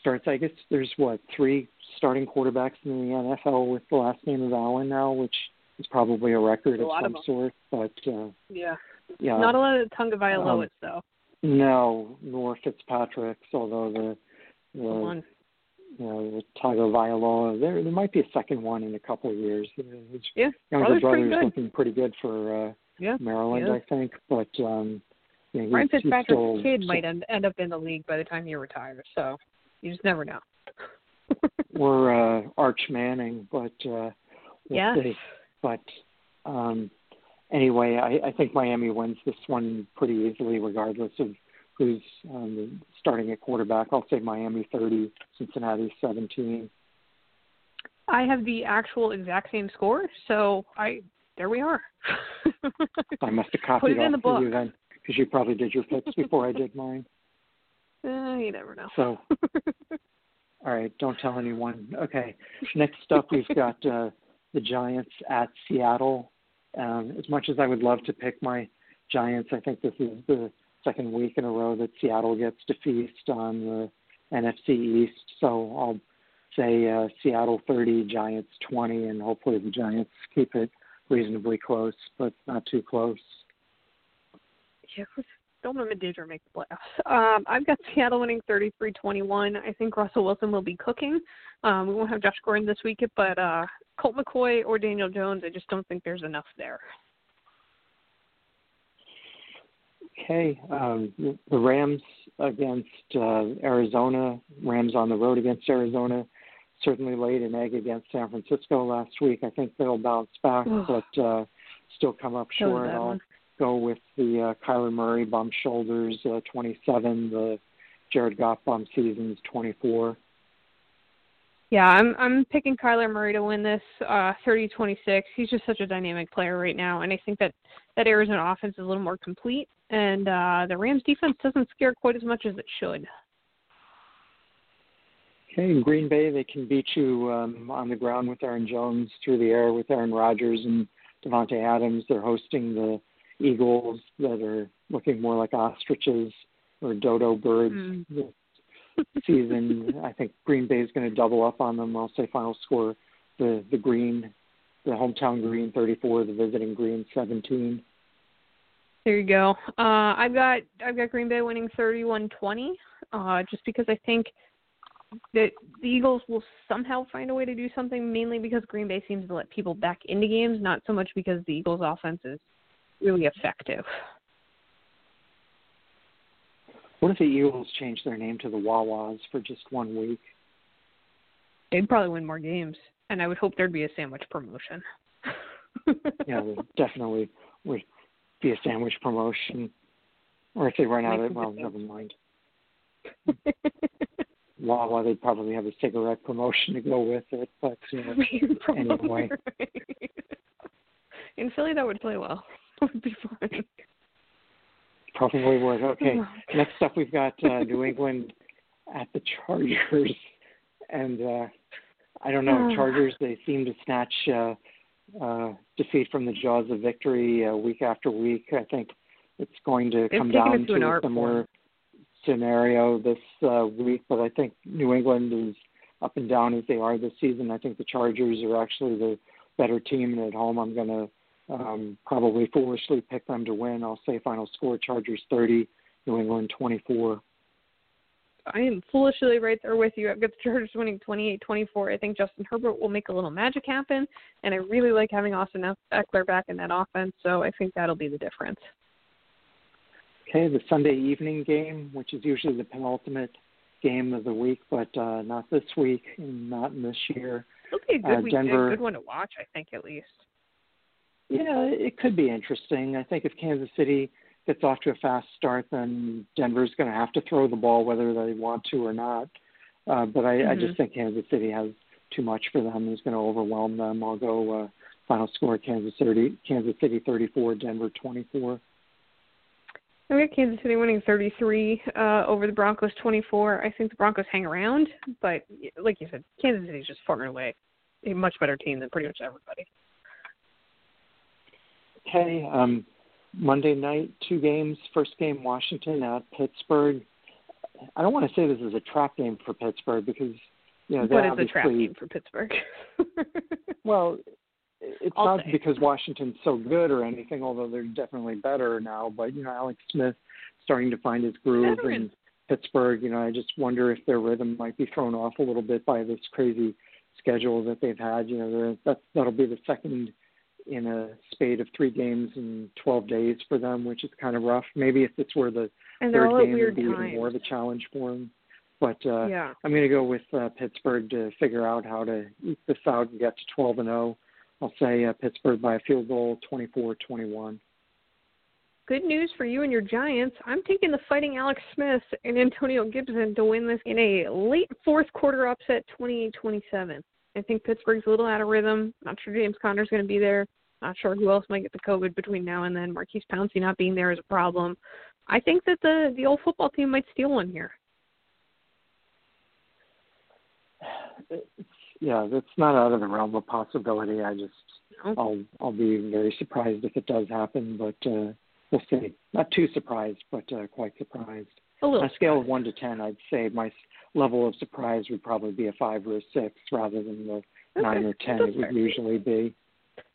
S1: starts, I guess there's what three starting quarterbacks in the NFL with the last name of Allen now, which is probably a record
S3: A
S1: of some
S3: of
S1: sort. But uh,
S3: Yeah.
S1: yeah,
S3: Not a lot of Tunga Vailoas
S1: Um,
S3: though.
S1: no, nor Fitzpatrick's, although the the
S3: The one.
S1: You know, Tagovailoa. There, there might be a second one in a couple of years. His
S3: Yeah.
S1: younger
S3: pretty good.
S1: looking pretty good for uh,
S3: Yeah.
S1: Maryland,
S3: Yeah.
S1: I think. But um, you know,
S3: Ryan
S1: he's, he's
S3: Fitzpatrick's
S1: still,
S3: kid
S1: still-
S3: might end, end up in the league by the time he retires, so you just never know. [laughs]
S1: We're uh, Arch Manning, but uh, we'll
S3: Yes.
S1: see. But um, anyway, I, I think Miami wins this one pretty easily, regardless of who's um, starting at quarterback. I'll say Miami 30, Cincinnati 17.
S3: I have the actual exact same score, so I there we are. [laughs]
S1: I must have
S3: Put
S1: copied
S3: it in the
S1: of you then, because you probably did your picks before I did mine.
S3: Eh, [laughs] [laughs] you never know.
S1: So, all right, don't tell anyone. Okay, next up we've got uh, the Giants at Seattle. Um, as much as I would love to pick my Giants, I think this is the second week in a row that Seattle gets to feast on the NFC East. So I'll say uh, Seattle 30, Giants 20, and hopefully the Giants keep it reasonably close, but not too close.
S3: Yeah, don't let Danger make the playoffs. Um, I've got Seattle winning 33-21. I think Russell Wilson will be cooking. Um, we won't have Josh Gordon this week, but uh, Colt McCoy or Daniel Jones, I just don't think there's enough there.
S1: Okay, um, the Rams against uh, Arizona. Rams on the road against Arizona. Certainly laid an egg against San Francisco last week. I think they'll bounce back,
S3: Ugh.
S1: but uh, still come up
S3: That was a
S1: short. I'll
S3: one.
S1: go with the uh, Kyler Murray bum shoulders, uh, 27. The Jared Goff bum seasons, 24.
S3: Yeah, I'm I'm picking Kyler Murray to win this uh 30-26. He's just such a dynamic player right now and I think that that Arizona offense is a little more complete and uh the Rams defense doesn't scare quite as much as it should.
S1: Okay, in Green Bay, they can beat you um, on the ground with Aaron Jones, through the air with Aaron Rodgers and Davante Adams. They're hosting the Eagles that are looking more like ostriches or dodo birds
S3: Mm.
S1: this season. I think Green Bay is going to double up on them. I'll say final score: the the Green, the hometown Green 34, the visiting Green 17.
S3: There you go. Uh I've got I've got Green Bay winning 31-20 uh just because I think that the Eagles will somehow find a way to do something mainly because Green Bay seems to let people back into games, not so much because the Eagles offense is really effective.
S1: What if the Eagles change their name to the Wawas for just one week?
S3: They'd probably win more games, and I would hope there'd be a sandwich promotion. [laughs]
S1: yeah, definitely would be a sandwich promotion. Or if they run out of it, well, never mind. [laughs] Wawa, they'd probably have a cigarette promotion to go with it, but uh, [laughs] anyway.
S3: In Philly, that would play well. That would be fun.
S1: Probably would. [laughs] Okay. Next up, we've got uh, New England at the Chargers, [laughs] and uh, I don't know. Oh. Chargers, they seem to snatch uh, uh, defeat from the jaws of victory uh, week after week. I think it's going to come down to,
S3: to a
S1: similar scenario this uh, week, but I think New England is up and down as they are this season. I think the Chargers are actually the better team, and at home I'm going to um, probably foolishly pick them to win. I'll say final score Chargers 30, New England 24.
S3: I am foolishly right there with you. I've got the Chargers winning 28-24. I think Justin Herbert will make a little magic happen, and I really like having Austin Ekeler back in that offense, so I think that'll be the difference.
S1: Okay, the Sunday evening game, which is usually the penultimate game of the week, but uh, not this week and not in this year.
S3: It'll be a good
S1: uh,
S3: week,
S1: Denver,
S3: a good one to watch, I think, at least.
S1: Yeah, it could be interesting. I think if Kansas City gets off to a fast start, then Denver's going to have to throw the ball whether they want to or not. Uh, but I, mm-hmm. I just mm-hmm. think Kansas City has too much for them. It's going to overwhelm them. I'll go uh, final score Kansas City, Kansas City 34, Denver 24.
S3: I got Kansas City winning 33 uh, over the Broncos 24. I think the Broncos hang around, but like you said, Kansas City's just far and away a much better team than pretty much everybody.
S1: Okay, um, Monday night, two games. First game, Washington at Pittsburgh. I don't want to say this is a trap game for Pittsburgh because you know
S3: what is a trap game for Pittsburgh? [laughs]
S1: well, it's
S3: I'll
S1: not
S3: say.
S1: because Washington's so good or anything, although they're definitely better now. But you know, Alex Smith starting to find his groove in Pittsburgh. You know, I just wonder if their rhythm might be thrown off a little bit by this crazy schedule that they've had. You know, that that'll be the second in a spate of three games in 12 days for them, which is kind of rough. Maybe if this where the
S3: and
S1: third game,
S3: it'd
S1: be
S3: times.
S1: even more of a challenge for them. But uh,
S3: yeah.
S1: I'm going to go with uh, Pittsburgh to figure out how to eat this out and get to 12 and 0. I'll say uh, Pittsburgh by a field goal, 24-21.
S3: Good news for you and your Giants. I'm taking the Fighting Alex Smith and Antonio Gibson to win this in a late fourth quarter upset, 28-27. I think Pittsburgh's a little out of rhythm. Not sure James Conner's going to be there. Not sure who else might get the COVID between now and then. Maurkice Pouncey not being there is a problem. I think that the the old football team might steal one here.
S1: yeah, that's not out of the realm of possibility. I just I'll I'll be very surprised if it does happen, but uh, we'll see. Not too surprised, but uh, quite surprised.
S3: A little.
S1: On a scale of one to ten, I'd say my level of surprise would probably be a five or a six rather than the
S3: okay.
S1: nine or ten
S3: That's
S1: it would
S3: fair.
S1: usually be.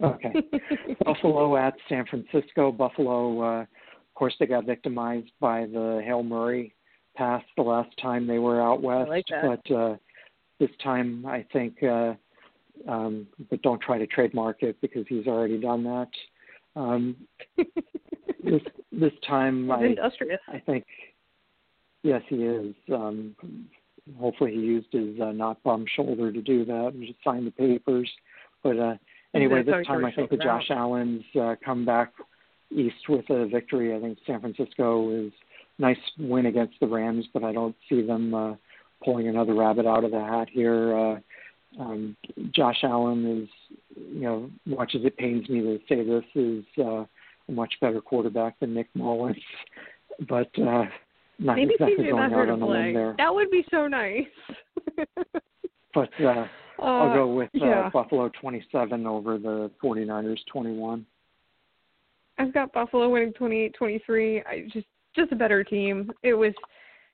S1: Okay. [laughs] Buffalo at San Francisco. Buffalo, uh, of course, they got victimized by the Hail Murray pass the last time they were out west,
S3: like
S1: but uh, this time I think. Uh, um, but don't try to trademark it because he's already done that. Um, [laughs] this this time, I,
S3: industrious.
S1: I think, yes, he is. Um, hopefully, he used his uh, not bum shoulder to do that and just sign the papers. But uh, anyway, this time I think the Josh Allen's uh, come back east with a victory. I think San Francisco is nice win against the Rams, but I don't see them uh, pulling another rabbit out of the hat here. Uh, um, Josh Allen is, you know, much as it pains me to say this, is uh, a much better quarterback than Nick Mullens, [laughs] but uh, not
S3: Maybe
S1: exactly going out on a limb there.
S3: That would be so nice. [laughs]
S1: But uh,
S3: uh,
S1: I'll go with uh,
S3: yeah.
S1: Buffalo 27 over the 49ers 21.
S3: I've got Buffalo winning 28-23. I just just a better team. It was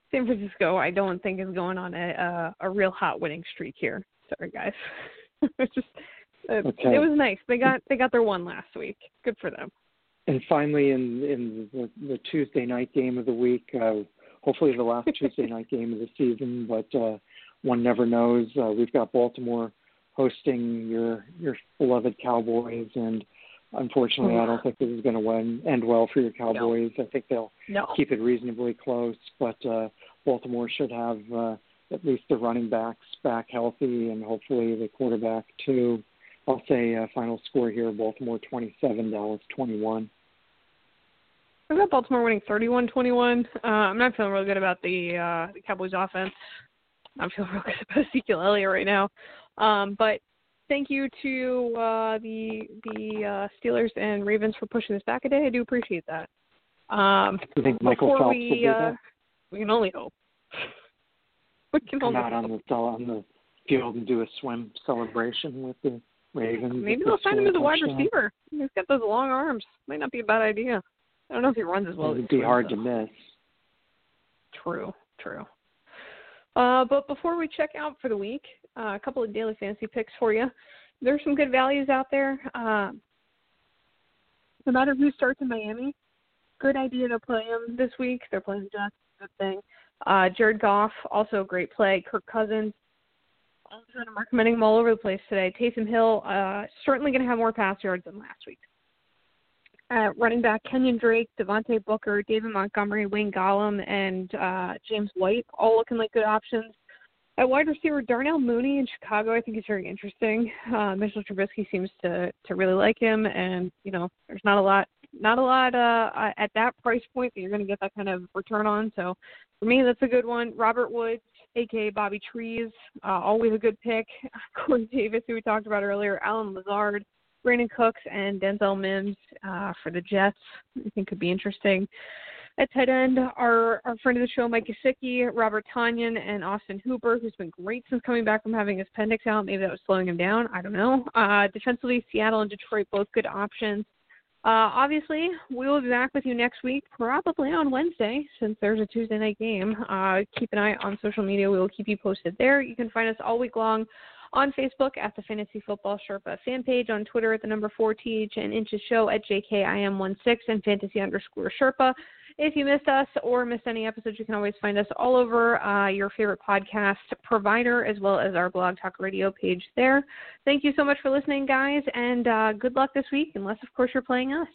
S3: San Francisco. I don't think is going on a uh, a real hot winning streak here. Sorry, guys. [laughs] it's just it,
S1: Okay.
S3: it was nice. They got they got their one last week. Good for them.
S1: And finally, in in the, the Tuesday night game of the week, uh, hopefully the last [laughs] Tuesday night game of the season, but uh, one never knows. Uh, we've got Baltimore hosting your your beloved Cowboys, and unfortunately, I don't think this is going to end well for your Cowboys. I think they'll
S3: No.
S1: keep it reasonably close, but uh, Baltimore should have uh, at least the running backs back healthy, and hopefully the quarterback too. I'll say uh, final score here: Baltimore 27, Dallas 21.
S3: I've got Baltimore winning 31-21. Uh, I'm not feeling real good about the uh, the Cowboys offense. I'm feeling [laughs] real good about Ezekiel Elliott right now. Um, but thank you to uh, the the uh, Steelers and Ravens for pushing this back a day. I do appreciate that. Um,
S1: you think Michael Phelps
S3: we,
S1: will do
S3: uh,
S1: that?
S3: we can only hope. [laughs] we can
S1: Come out on the on the field and do a swim celebration with the Ravens.
S3: Maybe they'll sign him as a wide receiver. He's got those long arms. Might not be a bad idea. I don't know if he runs as well.
S1: It'd
S3: he
S1: be hard
S3: though.
S1: to miss.
S3: True, true. Uh, but before we check out for the week, uh, a couple of daily fantasy picks for you. There's some good values out there. Uh, no matter who starts in Miami, good idea to play them this week. They're playing Jets, good thing. Uh, Jared Goff, also a great play. Kirk Cousins, I'm recommending them all over the place today. Taysom Hill, uh, certainly going to have more pass yards than last week. At running back, Kenyan Drake, Devontae Booker, David Montgomery, Wayne Gallman, and uh, James White, all looking like good options. At wide receiver, Darnell Mooney in Chicago, I think is very interesting. Uh, Mitchell Trubisky seems to to really like him, and you know, there's not a lot, not a lot uh, uh, at that price point that you're going to get that kind of return on. So, for me, that's a good one. Robert Woods, aka Bobby Trees, uh, always a good pick. [laughs] Corey Davis, who we talked about earlier, Allen Lazard, Brandin Cooks, and Denzel Mims uh, for the Jets. I think could be interesting. At tight end, our our friend of the show, Mike Gesicki, Robert Tonyan, and Austin Hooper, who's been great since coming back from having his appendix out. Maybe that was slowing him down. I don't know. Uh, defensively, Seattle and Detroit, both good options. Uh, obviously, we will be back with you next week, probably on Wednesday, since there's a Tuesday night game. Uh, keep an eye on social media. We will keep you posted there. You can find us all week long on Facebook at the Fantasy Football Sherpa fan page, on Twitter at the number 4TH and Inches Show at JKIM16 and Fantasy underscore Sherpa. If you missed us or missed any episodes, you can always find us all over uh, your favorite podcast provider as well as our Blog Talk Radio page there. Thank you so much for listening, guys, and uh, good luck this week, unless, of course, you're playing us.